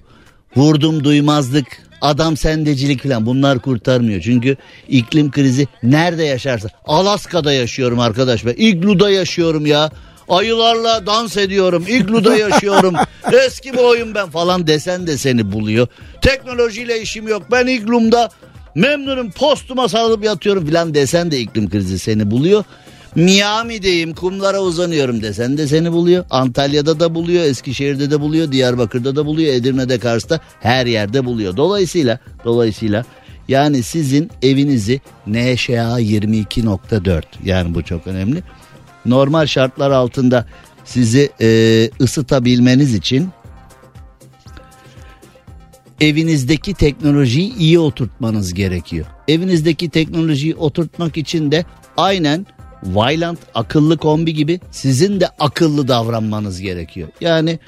vurdum duymazlık, adam sendecilik filan bunlar kurtarmıyor. Çünkü iklim krizi nerede yaşarsa Alaska'da yaşıyorum arkadaş ben. İglu'da yaşıyorum ya. Ayılarla dans ediyorum. İglu'da yaşıyorum. Eski boyum ben falan desen de seni buluyor. Teknolojiyle işim yok. Ben iglumda memnunum postuma sarılıp yatıyorum filan desen de iklim krizi seni buluyor. Miami'deyim kumlara uzanıyorum desen de seni buluyor. Antalya'da da buluyor, Eskişehir'de de buluyor, Diyarbakır'da da buluyor, Edirne'de, Kars'ta her yerde buluyor. Dolayısıyla dolayısıyla yani sizin evinizi NŞA 22.4 yani bu çok önemli. Normal şartlar altında sizi e, ısıtabilmeniz için evinizdeki teknolojiyi iyi oturtmanız gerekiyor. Evinizdeki teknolojiyi oturtmak için de aynen Vylant akıllı kombi gibi sizin de akıllı davranmanız gerekiyor. Yani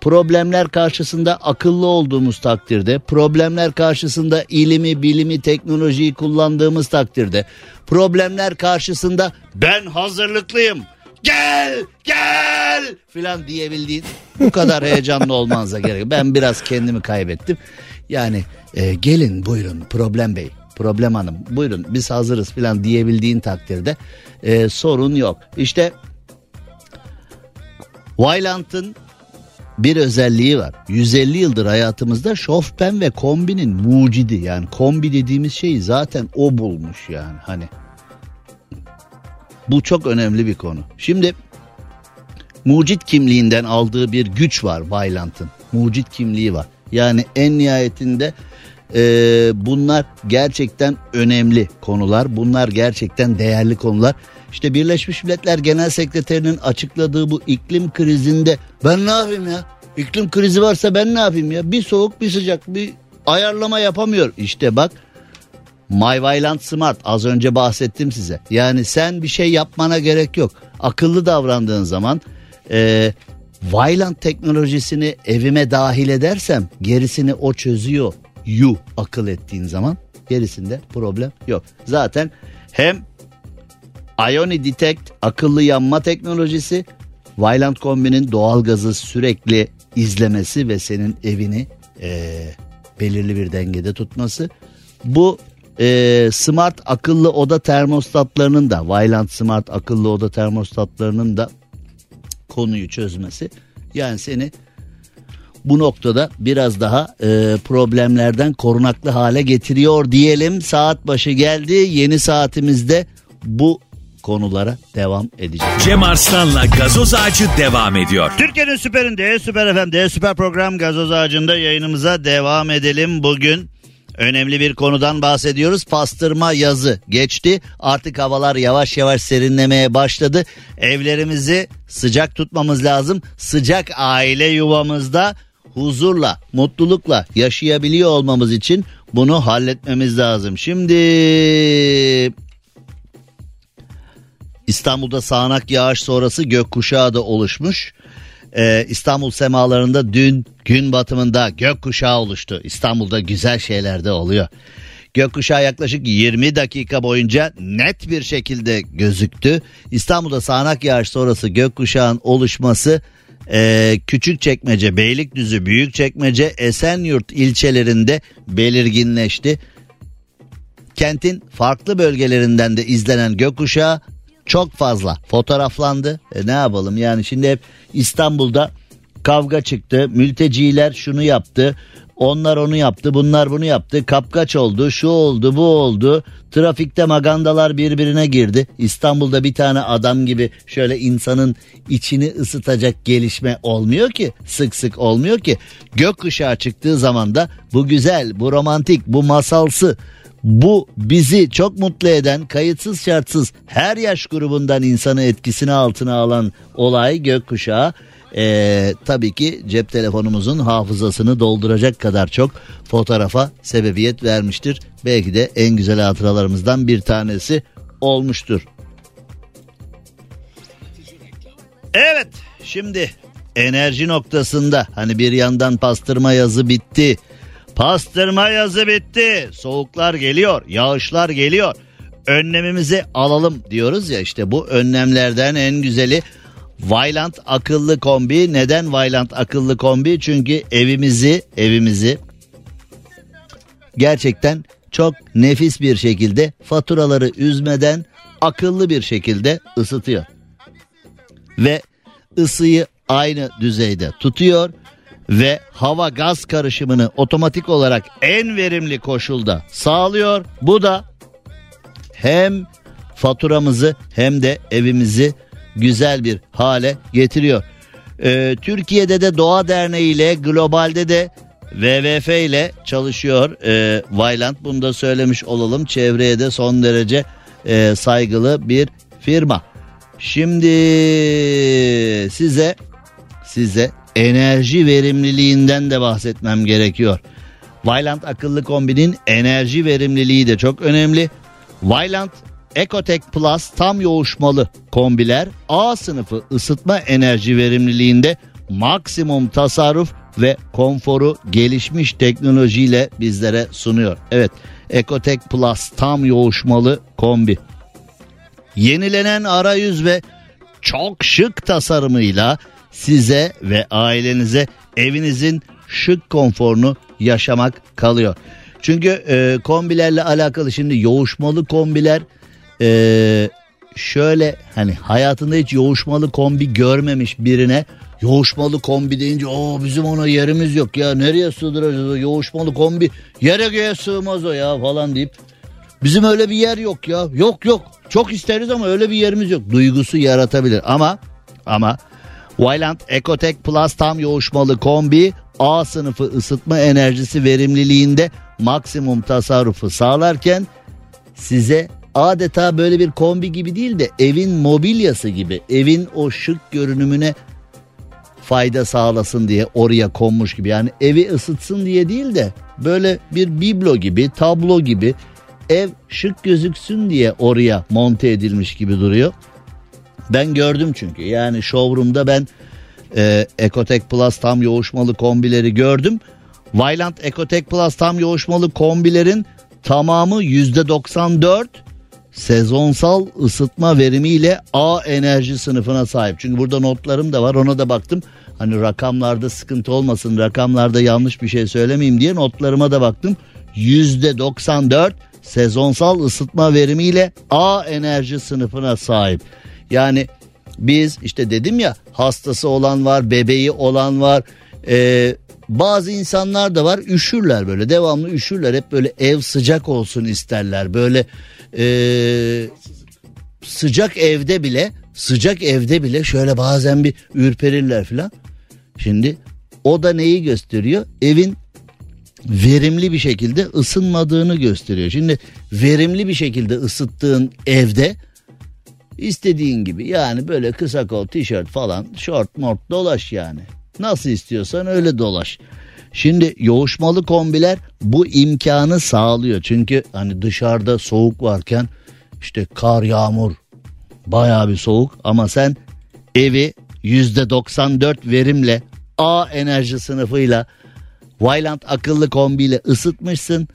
problemler karşısında akıllı olduğumuz takdirde, problemler karşısında ilimi, bilimi, teknolojiyi kullandığımız takdirde, problemler karşısında ben hazırlıklıyım, gel, gel filan diyebildiğin bu kadar heyecanlı olmanıza gerek. Ben biraz kendimi kaybettim. Yani e, gelin buyurun problem bey, problem hanım buyurun biz hazırız filan diyebildiğin takdirde e, sorun yok. İşte Wyland'ın bir özelliği var. 150 yıldır hayatımızda şofben ve kombinin mucidi yani kombi dediğimiz şeyi zaten o bulmuş yani hani. Bu çok önemli bir konu. Şimdi mucit kimliğinden aldığı bir güç var Vailant'ın. Mucit kimliği var. Yani en nihayetinde e, bunlar gerçekten önemli konular. Bunlar gerçekten değerli konular. İşte Birleşmiş Milletler Genel Sekreterinin açıkladığı bu iklim krizinde ben ne yapayım ya? İklim krizi varsa ben ne yapayım ya? Bir soğuk bir sıcak bir ayarlama yapamıyor. İşte bak My Violent Smart az önce bahsettim size. Yani sen bir şey yapmana gerek yok. Akıllı davrandığın zaman e, Violent teknolojisini evime dahil edersem gerisini o çözüyor. You akıl ettiğin zaman gerisinde problem yok. Zaten hem Ioni Detect akıllı yanma teknolojisi Violent Kombi'nin doğalgazı sürekli izlemesi ve senin evini e, belirli bir dengede tutması. Bu e, smart akıllı oda termostatlarının da Violent Smart akıllı oda termostatlarının da konuyu çözmesi. Yani seni bu noktada biraz daha e, problemlerden korunaklı hale getiriyor diyelim. Saat başı geldi. Yeni saatimizde bu konulara devam edeceğiz. Cem Arslan'la gazoz ağacı devam ediyor. Türkiye'nin süperinde, süper FM'de, süper program gazoz ağacında yayınımıza devam edelim. Bugün önemli bir konudan bahsediyoruz. Pastırma yazı geçti. Artık havalar yavaş yavaş serinlemeye başladı. Evlerimizi sıcak tutmamız lazım. Sıcak aile yuvamızda huzurla, mutlulukla yaşayabiliyor olmamız için bunu halletmemiz lazım. Şimdi İstanbul'da sağanak yağış sonrası gökkuşağı da oluşmuş. Ee, İstanbul semalarında dün gün batımında gökkuşağı oluştu. İstanbul'da güzel şeyler de oluyor. Gökkuşağı yaklaşık 20 dakika boyunca net bir şekilde gözüktü. İstanbul'da sağanak yağış sonrası gökkuşağın oluşması e, Küçükçekmece, Beylikdüzü, Büyükçekmece, Esenyurt ilçelerinde belirginleşti. Kentin farklı bölgelerinden de izlenen gökkuşağı çok fazla fotoğraflandı. E ne yapalım yani şimdi hep İstanbul'da kavga çıktı. Mülteciler şunu yaptı. Onlar onu yaptı, bunlar bunu yaptı. Kapkaç oldu, şu oldu, bu oldu. Trafikte magandalar birbirine girdi. İstanbul'da bir tane adam gibi şöyle insanın içini ısıtacak gelişme olmuyor ki. Sık sık olmuyor ki. Gökkuşağı çıktığı zaman da bu güzel, bu romantik, bu masalsı, bu bizi çok mutlu eden kayıtsız şartsız her yaş grubundan insanı etkisine altına alan olay gökkuşağı ee, tabii ki cep telefonumuzun hafızasını dolduracak kadar çok fotoğrafa sebebiyet vermiştir. Belki de en güzel hatıralarımızdan bir tanesi olmuştur. Evet şimdi enerji noktasında hani bir yandan pastırma yazı bitti. Pastırma yazı bitti. Soğuklar geliyor, yağışlar geliyor. Önlemimizi alalım diyoruz ya işte bu önlemlerden en güzeli Vailant akıllı kombi. Neden Vailant akıllı kombi? Çünkü evimizi evimizi gerçekten çok nefis bir şekilde faturaları üzmeden akıllı bir şekilde ısıtıyor. Ve ısıyı aynı düzeyde tutuyor ve hava gaz karışımını otomatik olarak en verimli koşulda sağlıyor. Bu da hem faturamızı hem de evimizi güzel bir hale getiriyor. Ee, Türkiye'de de Doğa Derneği ile globalde de WWF ile çalışıyor e, Vailant. Bunu da söylemiş olalım. Çevreye de son derece e, saygılı bir firma. Şimdi size size enerji verimliliğinden de bahsetmem gerekiyor. Vailant akıllı kombinin enerji verimliliği de çok önemli. Vailant Ecotech Plus tam yoğuşmalı kombiler A sınıfı ısıtma enerji verimliliğinde maksimum tasarruf ve konforu gelişmiş teknolojiyle bizlere sunuyor. Evet Ecotech Plus tam yoğuşmalı kombi. Yenilenen arayüz ve çok şık tasarımıyla size ve ailenize evinizin şık konforunu yaşamak kalıyor. Çünkü e, kombilerle alakalı şimdi yoğuşmalı kombiler e, şöyle hani hayatında hiç yoğuşmalı kombi görmemiş birine Yoğuşmalı kombi deyince o bizim ona yerimiz yok ya nereye sığdıracağız o yoğuşmalı kombi? Yere göğe sığmaz o ya falan deyip bizim öyle bir yer yok ya. Yok yok çok isteriz ama öyle bir yerimiz yok. Duygusu yaratabilir ama ama Wyland Ecotech Plus tam yoğuşmalı kombi A sınıfı ısıtma enerjisi verimliliğinde maksimum tasarrufu sağlarken size adeta böyle bir kombi gibi değil de evin mobilyası gibi evin o şık görünümüne fayda sağlasın diye oraya konmuş gibi. Yani evi ısıtsın diye değil de böyle bir biblo gibi tablo gibi ev şık gözüksün diye oraya monte edilmiş gibi duruyor. Ben gördüm çünkü yani showroom'da ben e, Ecotech Plus tam yoğuşmalı kombileri gördüm. Vylant Ecotech Plus tam yoğuşmalı kombilerin tamamı %94 sezonsal ısıtma verimiyle A enerji sınıfına sahip. Çünkü burada notlarım da var ona da baktım. Hani rakamlarda sıkıntı olmasın rakamlarda yanlış bir şey söylemeyeyim diye notlarıma da baktım. %94 sezonsal ısıtma verimiyle A enerji sınıfına sahip. Yani biz işte dedim ya hastası olan var bebeği olan var ee, bazı insanlar da var üşürler böyle devamlı üşürler hep böyle ev sıcak olsun isterler böyle ee, sıcak evde bile sıcak evde bile şöyle bazen bir ürperirler filan. Şimdi o da neyi gösteriyor? Evin verimli bir şekilde ısınmadığını gösteriyor. Şimdi verimli bir şekilde ısıttığın evde istediğin gibi yani böyle kısa kol tişört falan şort mort dolaş yani. Nasıl istiyorsan öyle dolaş. Şimdi yoğuşmalı kombiler bu imkanı sağlıyor. Çünkü hani dışarıda soğuk varken işte kar yağmur baya bir soğuk ama sen evi %94 verimle A enerji sınıfıyla Vyland akıllı kombiyle ısıtmışsın.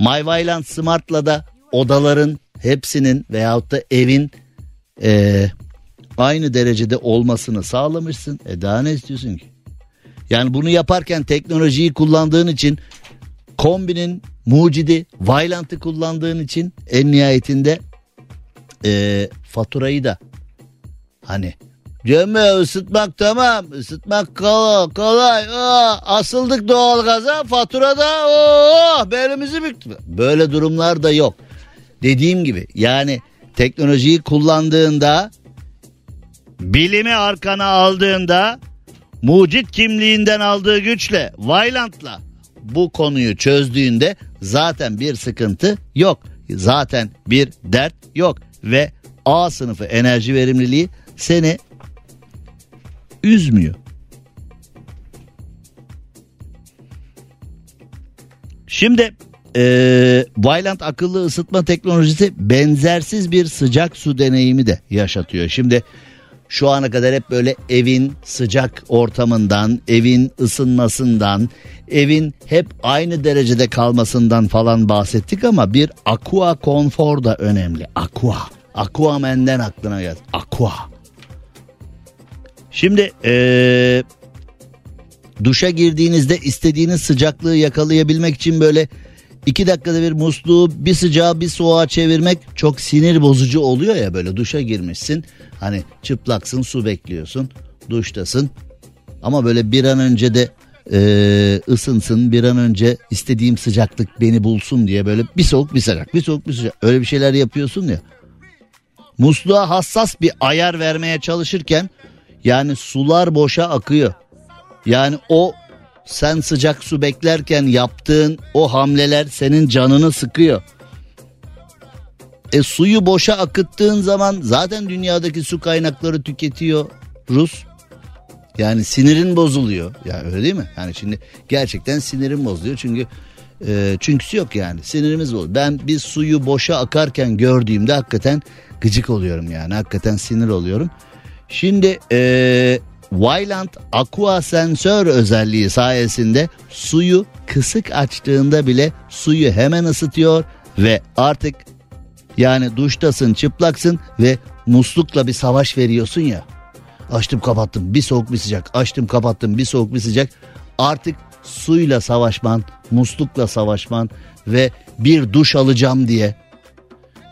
My Vyland Smart'la da odaların hepsinin veyahut da evin e, aynı derecede olmasını sağlamışsın. E daha ne istiyorsun ki? Yani bunu yaparken teknolojiyi kullandığın için kombinin mucidi Vyland'ı kullandığın için en nihayetinde e, faturayı da hani Cemme ısıtmak tamam ısıtmak kolay kolay oh, asıldık doğalgaza faturada oh, belimizi büktü. Böyle durumlar da yok. Dediğim gibi yani teknolojiyi kullandığında bilimi arkana aldığında mucit kimliğinden aldığı güçle Vyland'la bu konuyu çözdüğünde zaten bir sıkıntı yok. Zaten bir dert yok ve A sınıfı enerji verimliliği seni üzmüyor. Şimdi e, Vyland akıllı ısıtma teknolojisi benzersiz bir sıcak su deneyimi de yaşatıyor. Şimdi şu ana kadar hep böyle evin sıcak ortamından, evin ısınmasından, evin hep aynı derecede kalmasından falan bahsettik ama bir aqua konfor da önemli. Aqua. Aquaman'den aklına geldi. Aqua. Şimdi ee, duşa girdiğinizde istediğiniz sıcaklığı yakalayabilmek için böyle iki dakikada bir musluğu bir sıcağı bir soğuğa çevirmek çok sinir bozucu oluyor ya böyle duşa girmişsin. Hani çıplaksın su bekliyorsun duştasın ama böyle bir an önce de e, ısınsın bir an önce istediğim sıcaklık beni bulsun diye böyle bir soğuk bir sıcak bir soğuk bir sıcak öyle bir şeyler yapıyorsun ya. Musluğa hassas bir ayar vermeye çalışırken yani sular boşa akıyor. Yani o sen sıcak su beklerken yaptığın o hamleler senin canını sıkıyor. E suyu boşa akıttığın zaman zaten dünyadaki su kaynakları tüketiyor Rus. Yani sinirin bozuluyor. Yani öyle değil mi? Yani şimdi gerçekten sinirin bozuluyor çünkü e, çünküsü yok yani sinirimiz bozuluyor. Ben bir suyu boşa akarken gördüğümde hakikaten gıcık oluyorum yani hakikaten sinir oluyorum. Şimdi e, Wyland Aqua sensör özelliği sayesinde suyu kısık açtığında bile suyu hemen ısıtıyor ve artık yani duştasın çıplaksın ve muslukla bir savaş veriyorsun ya. Açtım kapattım bir soğuk bir sıcak açtım kapattım bir soğuk bir sıcak artık suyla savaşman muslukla savaşman ve bir duş alacağım diye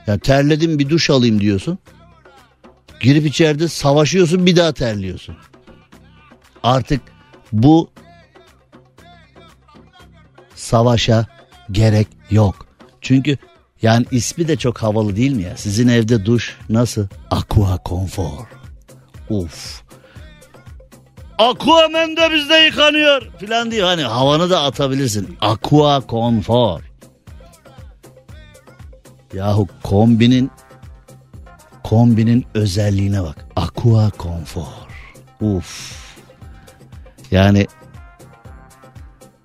ya terledim bir duş alayım diyorsun. Girip içeride savaşıyorsun bir daha terliyorsun. Artık bu savaşa gerek yok. Çünkü yani ismi de çok havalı değil mi ya? Sizin evde duş nasıl? Aqua Comfort. Uf. Aquaman da bizde yıkanıyor filan diyor. Hani havanı da atabilirsin. Aqua Comfort. Yahu kombinin kombinin özelliğine bak. Aqua Comfort. Uf. Yani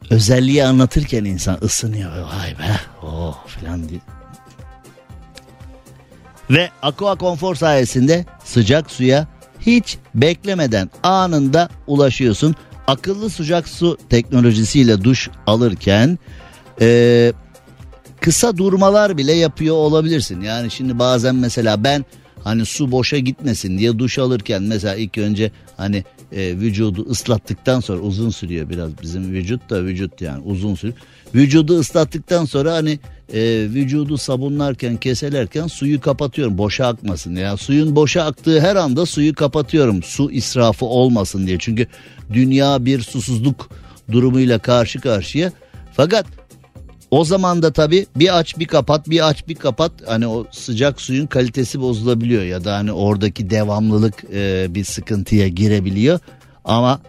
özelliği anlatırken insan ısınıyor. Vay be. Oh filan diye. Ve Aqua Comfort sayesinde sıcak suya hiç beklemeden anında ulaşıyorsun. Akıllı sıcak su teknolojisiyle duş alırken e, kısa durmalar bile yapıyor olabilirsin. Yani şimdi bazen mesela ben hani su boşa gitmesin diye duş alırken mesela ilk önce hani e, vücudu ıslattıktan sonra uzun sürüyor biraz bizim vücut da vücut yani uzun sürüyor. Vücudu ıslattıktan sonra hani e, vücudu sabunlarken keselerken suyu kapatıyorum boşa akmasın. Ya suyun boşa aktığı her anda suyu kapatıyorum su israfı olmasın diye. Çünkü dünya bir susuzluk durumuyla karşı karşıya. Fakat o zaman da tabii bir aç bir kapat bir aç bir kapat hani o sıcak suyun kalitesi bozulabiliyor ya da hani oradaki devamlılık e, bir sıkıntıya girebiliyor. Ama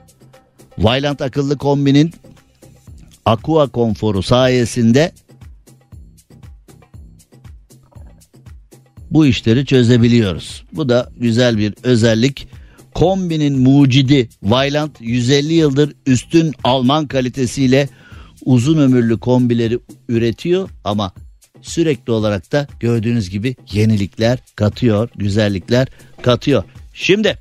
Vylant akıllı kombinin Aqua konforu sayesinde bu işleri çözebiliyoruz. Bu da güzel bir özellik. Kombinin mucidi Vylant 150 yıldır üstün Alman kalitesiyle uzun ömürlü kombileri üretiyor ama sürekli olarak da gördüğünüz gibi yenilikler katıyor, güzellikler katıyor. Şimdi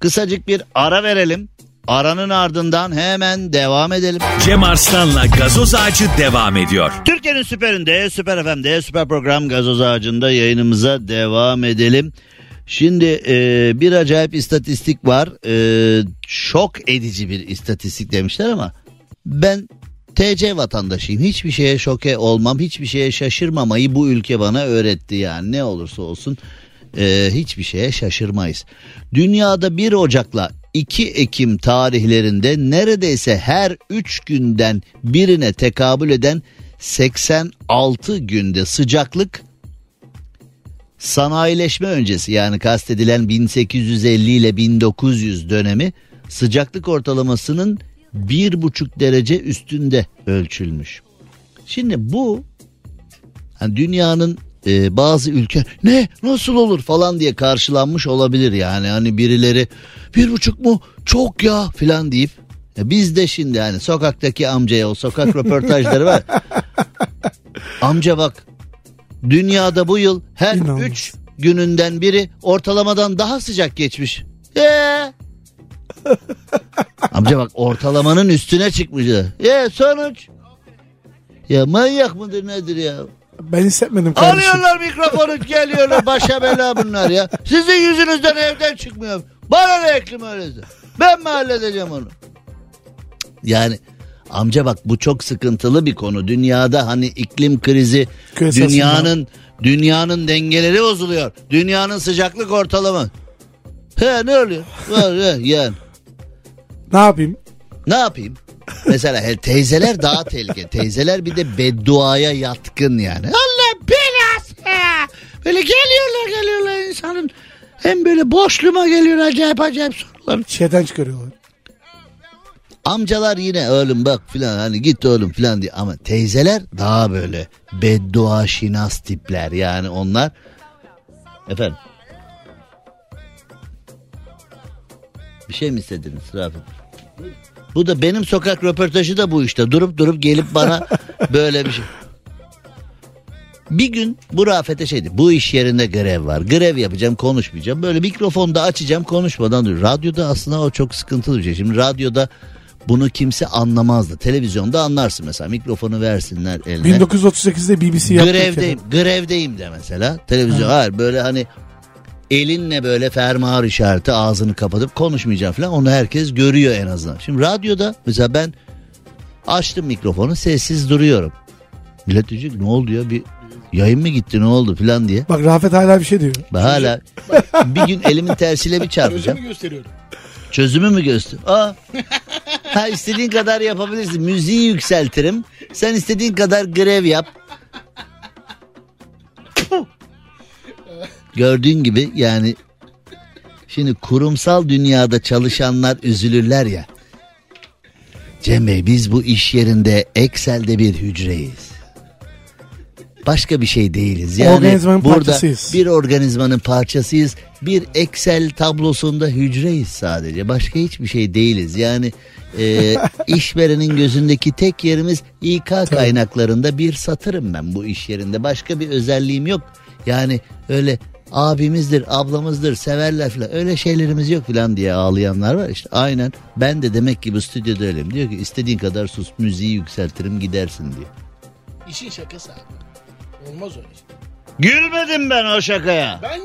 kısacık bir ara verelim. Aranın ardından hemen devam edelim. Cem Arslan'la gazoz ağacı devam ediyor. Türkiye'nin süperinde, süper FM'de, süper program gazoz ağacında yayınımıza devam edelim. Şimdi e, bir acayip istatistik var. E, şok edici bir istatistik demişler ama ben TC vatandaşıyım. Hiçbir şeye şoke olmam, hiçbir şeye şaşırmamayı bu ülke bana öğretti yani ne olursa olsun e, hiçbir şeye şaşırmayız. Dünyada 1 Ocak'la 2 Ekim tarihlerinde neredeyse her 3 günden birine tekabül eden 86 günde sıcaklık sanayileşme öncesi yani kastedilen 1850 ile 1900 dönemi sıcaklık ortalamasının bir buçuk derece üstünde ölçülmüş. Şimdi bu hani dünyanın e, bazı ülke ne nasıl olur falan diye karşılanmış olabilir yani hani birileri bir buçuk mu çok ya filan deyip ya biz de şimdi hani sokaktaki amcaya o sokak röportajları var. Amca bak dünyada bu yıl her İnanılmaz. 3 gününden biri ortalamadan daha sıcak geçmiş. Ee? Amca bak ortalamanın üstüne çıkmış. Ya sonuç. Ya manyak mıdır nedir ya? Ben hissetmedim kardeşim. Alıyorlar mikrofonu geliyorlar başa bela bunlar ya. Sizin yüzünüzden evden çıkmıyorum. Bana ne eklim öyleyse. Ben mi halledeceğim onu? Yani amca bak bu çok sıkıntılı bir konu. Dünyada hani iklim krizi Küresel dünyanın dünyanın dengeleri bozuluyor. Dünyanın sıcaklık ortalaması. He ne oluyor? Yani. Ne yapayım? Ne yapayım? Mesela he, teyzeler daha tehlikeli. Teyzeler bir de bedduaya yatkın yani. Allah belası. Böyle geliyorlar geliyorlar insanın. Hem böyle boşluğuma geliyor acayip acayip sorular. Şeyden çıkarıyorlar. Amcalar yine oğlum bak filan hani git oğlum filan diye. Ama teyzeler daha böyle beddua şinas tipler yani onlar. Efendim. Bir şey mi istediniz Rafet? Bu da benim sokak röportajı da bu işte. Durup durup gelip bana böyle bir şey. Bir gün bu Rafet'e şeydi. Bu iş yerinde grev var. Grev yapacağım konuşmayacağım. Böyle mikrofonda açacağım konuşmadan. Radyoda aslında o çok sıkıntılı bir şey. Şimdi radyoda bunu kimse anlamazdı. Televizyonda anlarsın mesela mikrofonu versinler eline. 1938'de BBC yaptı. Grevdeyim, grevdeyim de mesela. Televizyon hayır böyle hani elinle böyle fermuar işareti ağzını kapatıp konuşmayacağım falan. Onu herkes görüyor en azından. Şimdi radyoda mesela ben açtım mikrofonu sessiz duruyorum. Millet diyecek ne oldu ya bir Yayın mı gitti ne oldu falan diye. Bak Rafet hala bir şey diyor. Ben hala bir gün elimin tersiyle bir çarpacağım. gösteriyorum. Çözümü mü göster? Aa. Ha istediğin kadar yapabilirsin. Müziği yükseltirim. Sen istediğin kadar grev yap. Gördüğün gibi yani şimdi kurumsal dünyada çalışanlar üzülürler ya. Cem Bey biz bu iş yerinde Excel'de bir hücreyiz. Başka bir şey değiliz. Yani Organizmanın burada parçasıyız. bir organizmanın parçasıyız. Bir Excel tablosunda hücreyiz sadece. Başka hiçbir şey değiliz. Yani e, işverenin gözündeki tek yerimiz İK kaynaklarında bir satırım ben bu iş yerinde. Başka bir özelliğim yok. Yani öyle abimizdir, ablamızdır, severler falan öyle şeylerimiz yok falan diye ağlayanlar var. İşte aynen ben de demek ki bu stüdyoda öyleyim. Diyor ki istediğin kadar sus müziği yükseltirim gidersin diyor. İşin şakası abi. Olmaz öyle. şey. Gülmedim ben o şakaya. Ben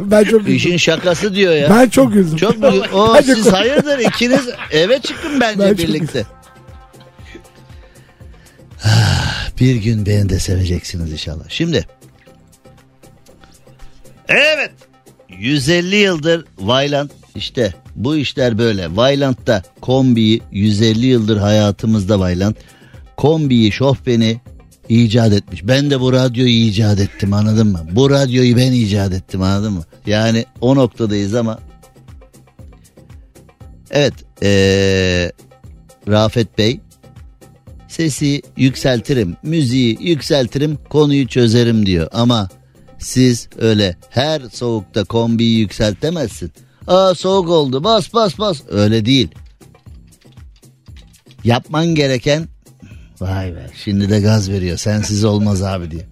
ben çok güldüm. İşin şakası diyor ya. Ben çok güldüm. Çok mu? O Bence siz kom- hayırdır ikiniz eve çıkın bence Ben çok birlikte. Ah, Bir gün beni de seveceksiniz inşallah. Şimdi. Evet. 150 yıldır Vayland işte bu işler böyle. Vayland'da kombiyi 150 yıldır hayatımızda Vayland. Kombiyi şofbeni icat etmiş. Ben de bu radyoyu icat ettim anladın mı? Bu radyoyu ben icat ettim anladın mı? Yani o noktadayız ama Evet ee, Rafet Bey sesi yükseltirim, müziği yükseltirim, konuyu çözerim diyor. Ama siz öyle her soğukta kombiyi yükseltemezsin. Aa soğuk oldu bas bas bas öyle değil. Yapman gereken vay be şimdi de gaz veriyor sensiz olmaz abi diye.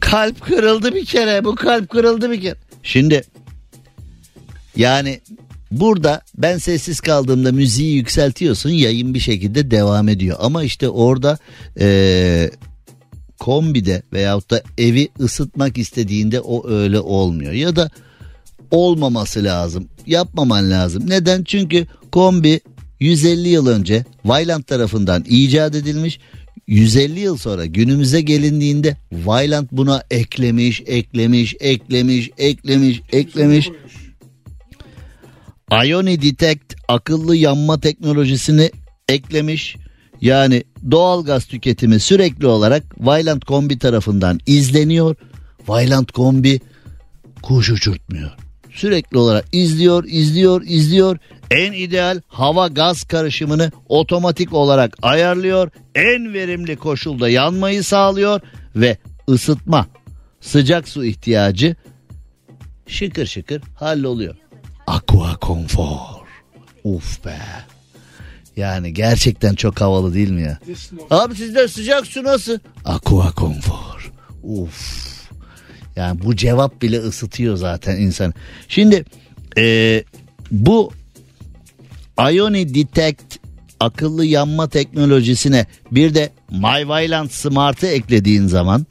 Kalp kırıldı bir kere bu kalp kırıldı bir kere. Şimdi yani burada ben sessiz kaldığımda müziği yükseltiyorsun yayın bir şekilde devam ediyor. Ama işte orada eee, kombide veyahut da evi ısıtmak istediğinde o öyle olmuyor. Ya da olmaması lazım yapmaman lazım. Neden? Çünkü kombi 150 yıl önce Vayland tarafından icat edilmiş. 150 yıl sonra günümüze gelindiğinde Vayland buna eklemiş, eklemiş, eklemiş, eklemiş, eklemiş. Ioni Detect akıllı yanma teknolojisini eklemiş. Yani doğal gaz tüketimi sürekli olarak Vayland Kombi tarafından izleniyor. Vayland Kombi kuş uçurtmuyor. Sürekli olarak izliyor, izliyor, izliyor. En ideal hava gaz karışımını otomatik olarak ayarlıyor. En verimli koşulda yanmayı sağlıyor ve ısıtma, sıcak su ihtiyacı şıkır şıkır halloluyor. Aqua Comfort. Uf be. Yani gerçekten çok havalı değil mi ya? Abi sizde sıcak su nasıl? Aqua Comfort. Uf. Yani bu cevap bile ısıtıyor zaten insan. Şimdi eee, bu Ioni Detect akıllı yanma teknolojisine bir de MyViland Smart'ı eklediğin zaman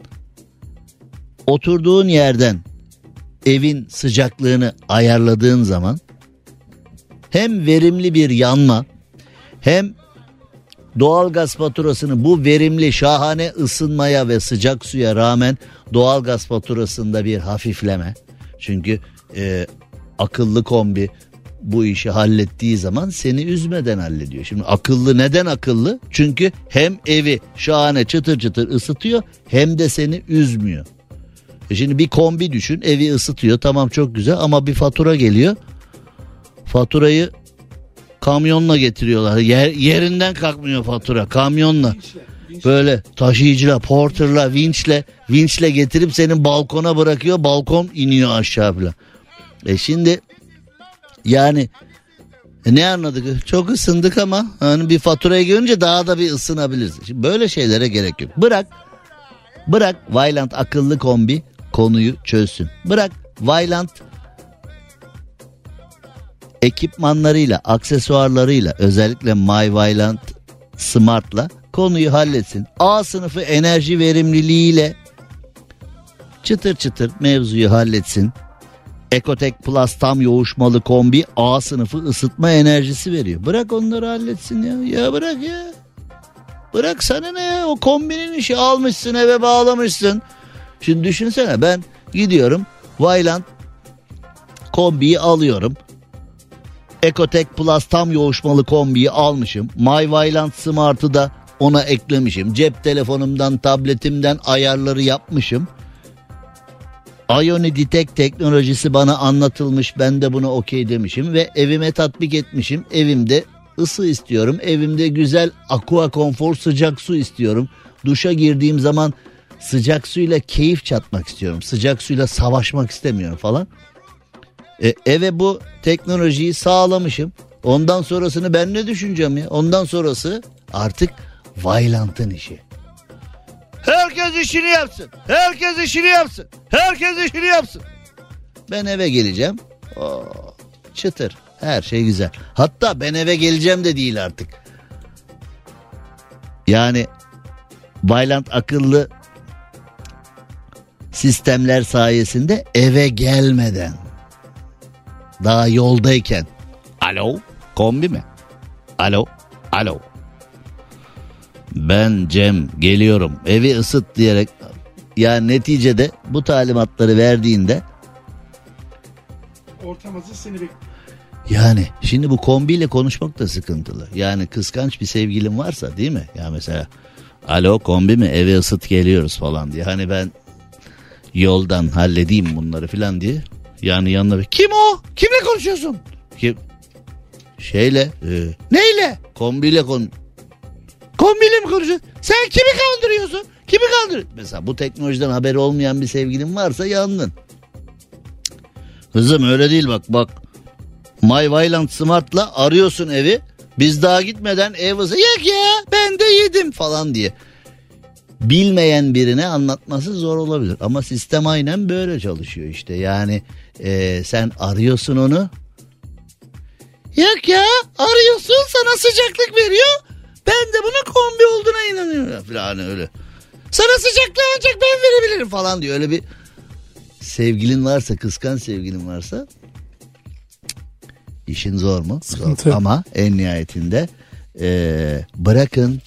oturduğun yerden evin sıcaklığını ayarladığın zaman hem verimli bir yanma hem doğalgaz faturasını bu verimli şahane ısınmaya ve sıcak suya rağmen doğalgaz faturasında bir hafifleme. Çünkü e, akıllı kombi bu işi hallettiği zaman seni üzmeden hallediyor. Şimdi akıllı neden akıllı? Çünkü hem evi şahane çıtır çıtır ısıtıyor hem de seni üzmüyor. E şimdi bir kombi düşün evi ısıtıyor tamam çok güzel ama bir fatura geliyor. Faturayı kamyonla getiriyorlar. Yer, yerinden kalkmıyor fatura kamyonla. Böyle taşıyıcıyla, porterla, vinçle, vinçle getirip senin balkona bırakıyor. Balkon iniyor aşağı falan. E şimdi yani e ne anladık? Çok ısındık ama hani bir faturaya görünce daha da bir ısınabiliriz. Şimdi böyle şeylere gerek yok. Bırak Bırak Vayland akıllı kombi konuyu çözsün. Bırak Vayland ekipmanlarıyla, aksesuarlarıyla özellikle My Vayland Smart'la konuyu halletsin. A sınıfı enerji verimliliğiyle çıtır çıtır mevzuyu halletsin. Ekotek Plus tam yoğuşmalı kombi A sınıfı ısıtma enerjisi veriyor. Bırak onları halletsin ya. Ya bırak ya. Bırak sana ne ya o kombinin işi almışsın eve bağlamışsın. Şimdi düşünsene ben gidiyorum Vayland kombiyi alıyorum. Ecotech Plus tam yoğuşmalı kombiyi almışım. My Vayland Smart'ı da ona eklemişim. Cep telefonumdan, tabletimden ayarları yapmışım. Ioni Detect teknolojisi bana anlatılmış. Ben de buna okey demişim ve evime tatbik etmişim. Evimde ısı istiyorum. Evimde güzel aqua konfor sıcak su istiyorum. Duşa girdiğim zaman sıcak suyla keyif çatmak istiyorum. Sıcak suyla savaşmak istemiyorum falan. E, eve bu teknolojiyi sağlamışım. Ondan sonrasını ben ne düşüneceğim ya? Ondan sonrası artık Vailant'ın işi. Herkes işini yapsın. Herkes işini yapsın. Herkes işini yapsın. Ben eve geleceğim. Oo, çıtır. Her şey güzel. Hatta ben eve geleceğim de değil artık. Yani Baylant akıllı sistemler sayesinde eve gelmeden daha yoldayken alo kombi mi? Alo alo ben Cem geliyorum evi ısıt diyerek yani neticede bu talimatları verdiğinde Ortamazı seni bekliyor. yani şimdi bu kombiyle konuşmak da sıkıntılı. Yani kıskanç bir sevgilin varsa değil mi? Ya mesela alo kombi mi eve ısıt geliyoruz falan diye. Hani ben yoldan halledeyim bunları falan diye. Yani yanına bir kim o? Kimle konuşuyorsun? Kim? Şeyle. e, neyle? Kombiyle kon. Kombiyle mi konuşuyorsun? Sen kimi kandırıyorsun? Kimi kandırıyorsun? Mesela bu teknolojiden haberi olmayan bir sevgilin varsa yandın. Kızım öyle değil bak bak. My Valiant Smart'la arıyorsun evi. Biz daha gitmeden ev ısı yok ya ben de yedim falan diye. Bilmeyen birine anlatması zor olabilir. Ama sistem aynen böyle çalışıyor işte. Yani e, sen arıyorsun onu. Yok ya arıyorsun sana sıcaklık veriyor. Ben de buna kombi olduğuna inanıyorum falan öyle. Sana sıcaklığı ancak ben verebilirim falan diyor. Öyle bir sevgilin varsa kıskan sevgilin varsa işin zor mu? Sıkıntı. Zor. Ama en nihayetinde eee, bırakın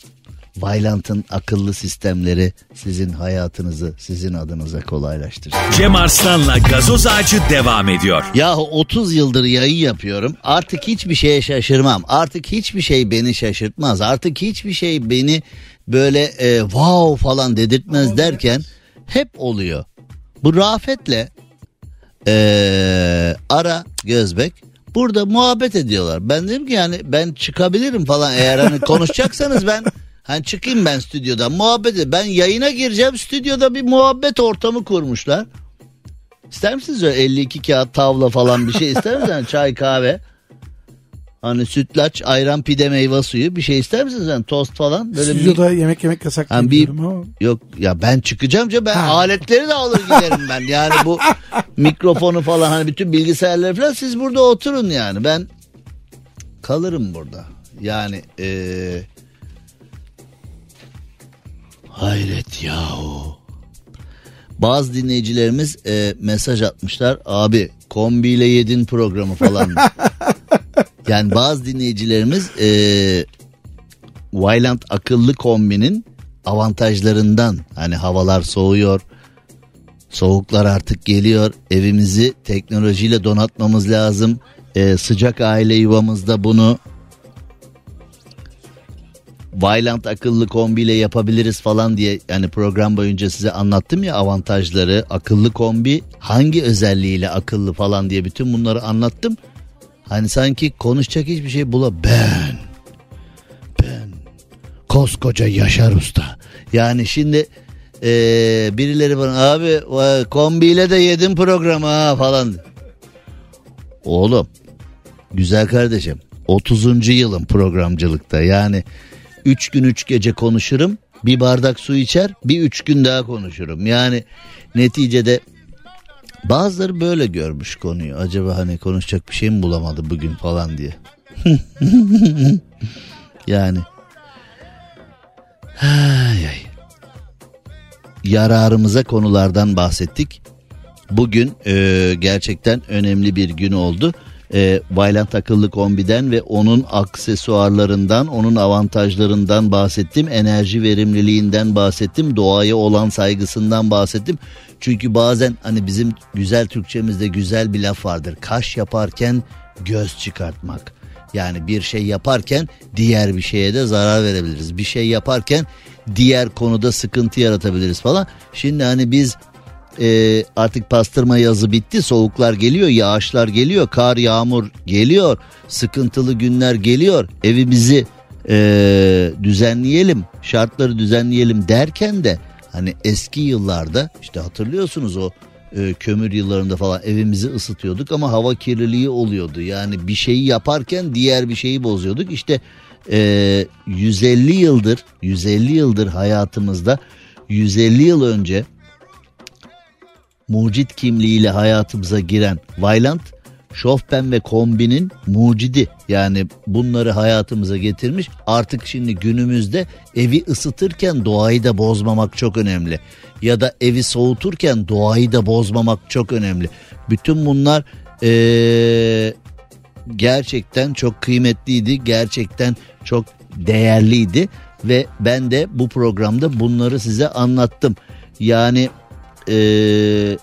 Vailant'ın akıllı sistemleri sizin hayatınızı sizin adınıza kolaylaştırsın. Cem Arslan'la gazoz ağacı devam ediyor. Yahu 30 yıldır yayın yapıyorum. Artık hiçbir şeye şaşırmam. Artık hiçbir şey beni şaşırtmaz. Artık hiçbir şey beni böyle e, wow falan dedirtmez derken hep oluyor. Bu Rafet'le e, Ara Gözbek burada muhabbet ediyorlar. Ben dedim ki yani ben çıkabilirim falan eğer hani konuşacaksanız ben hani çıkayım ben stüdyodan muhabbet edeyim. Ben yayına gireceğim stüdyoda bir muhabbet ortamı kurmuşlar. İster misiniz öyle 52 kağıt tavla falan bir şey ister misiniz? Yani çay kahve. Hani sütlaç, ayran, pide, meyve suyu bir şey ister misiniz? Yani tost falan. Böyle bir, Stüdyoda yemek yemek yasak Yani bir- ama. yok ya ben çıkacağım ya ben Ha. aletleri de alır giderim ben. Yani bu mikrofonu falan hani bütün bilgisayarları falan siz burada oturun yani. Ben kalırım burada. Yani eee hayret yahu. Bazı dinleyicilerimiz e, mesaj atmışlar. Abi kombiyle yedin programı falan. yani bazı dinleyicilerimiz e, Vylant akıllı kombinin avantajlarından hani havalar soğuyor. Soğuklar artık geliyor. Evimizi teknolojiyle donatmamız lazım. E, sıcak aile yuvamızda bunu Vylant akıllı kombiyle yapabiliriz falan diye yani program boyunca size anlattım ya avantajları akıllı kombi hangi özelliğiyle akıllı falan diye bütün bunları anlattım. Hani sanki konuşacak hiçbir şey bula ben ben koskoca Yaşar Usta yani şimdi eee, birileri bana abi kombiyle de yedim programı ha falan. Oğlum güzel kardeşim 30. yılım programcılıkta yani 3 gün 3 gece konuşurum. Bir bardak su içer bir 3 gün daha konuşurum. Yani neticede bazıları böyle görmüş konuyu. Acaba hani konuşacak bir şey mi bulamadı bugün falan diye. Yani. Ay ay. yararımıza konulardan bahsettik. Bugün e, gerçekten önemli bir gün oldu e, Vaillant akıllı kombiden ve onun aksesuarlarından, onun avantajlarından bahsettim. Enerji verimliliğinden bahsettim. Doğaya olan saygısından bahsettim. Çünkü bazen hani bizim güzel Türkçemizde güzel bir laf vardır. Kaş yaparken göz çıkartmak. Yani bir şey yaparken diğer bir şeye de zarar verebiliriz. Bir şey yaparken diğer konuda sıkıntı yaratabiliriz falan. Şimdi hani biz e, artık pastırma yazı bitti soğuklar geliyor yağışlar geliyor kar yağmur geliyor sıkıntılı günler geliyor. Evimizi e, düzenleyelim şartları düzenleyelim derken de hani eski yıllarda işte hatırlıyorsunuz o e, kömür yıllarında falan evimizi ısıtıyorduk ama hava kirliliği oluyordu. Yani bir şeyi yaparken diğer bir şeyi bozuyorduk. İşte e, 150 yıldır 150 yıldır hayatımızda 150 yıl önce mucit kimliğiyle hayatımıza giren Vailant, Şofben ve Kombin'in mucidi yani bunları hayatımıza getirmiş. Artık şimdi günümüzde evi ısıtırken doğayı da bozmamak çok önemli. Ya da evi soğuturken doğayı da bozmamak çok önemli. Bütün bunlar ee, gerçekten çok kıymetliydi. Gerçekten çok değerliydi ve ben de bu programda bunları size anlattım. Yani e,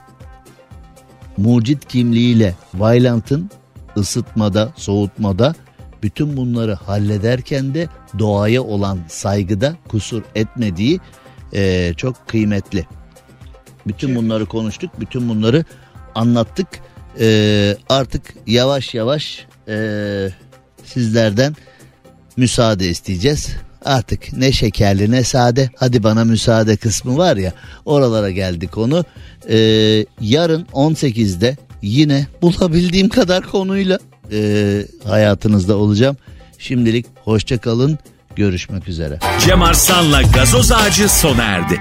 mucit kimliğiyle Vailant'ın ısıtmada, soğutmada bütün bunları hallederken de doğaya olan saygıda kusur etmediği e, çok kıymetli. Bütün bunları konuştuk, bütün bunları anlattık. E, artık yavaş yavaş e, sizlerden müsaade isteyeceğiz artık ne şekerli ne sade hadi bana müsaade kısmı var ya oralara geldi konu. Ee, yarın 18'de yine bulabildiğim kadar konuyla e, hayatınızda olacağım. Şimdilik hoşça kalın görüşmek üzere. Cem Arslan'la gazoz ağacı sona erdi.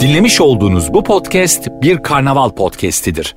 Dinlemiş olduğunuz bu podcast bir karnaval podcastidir.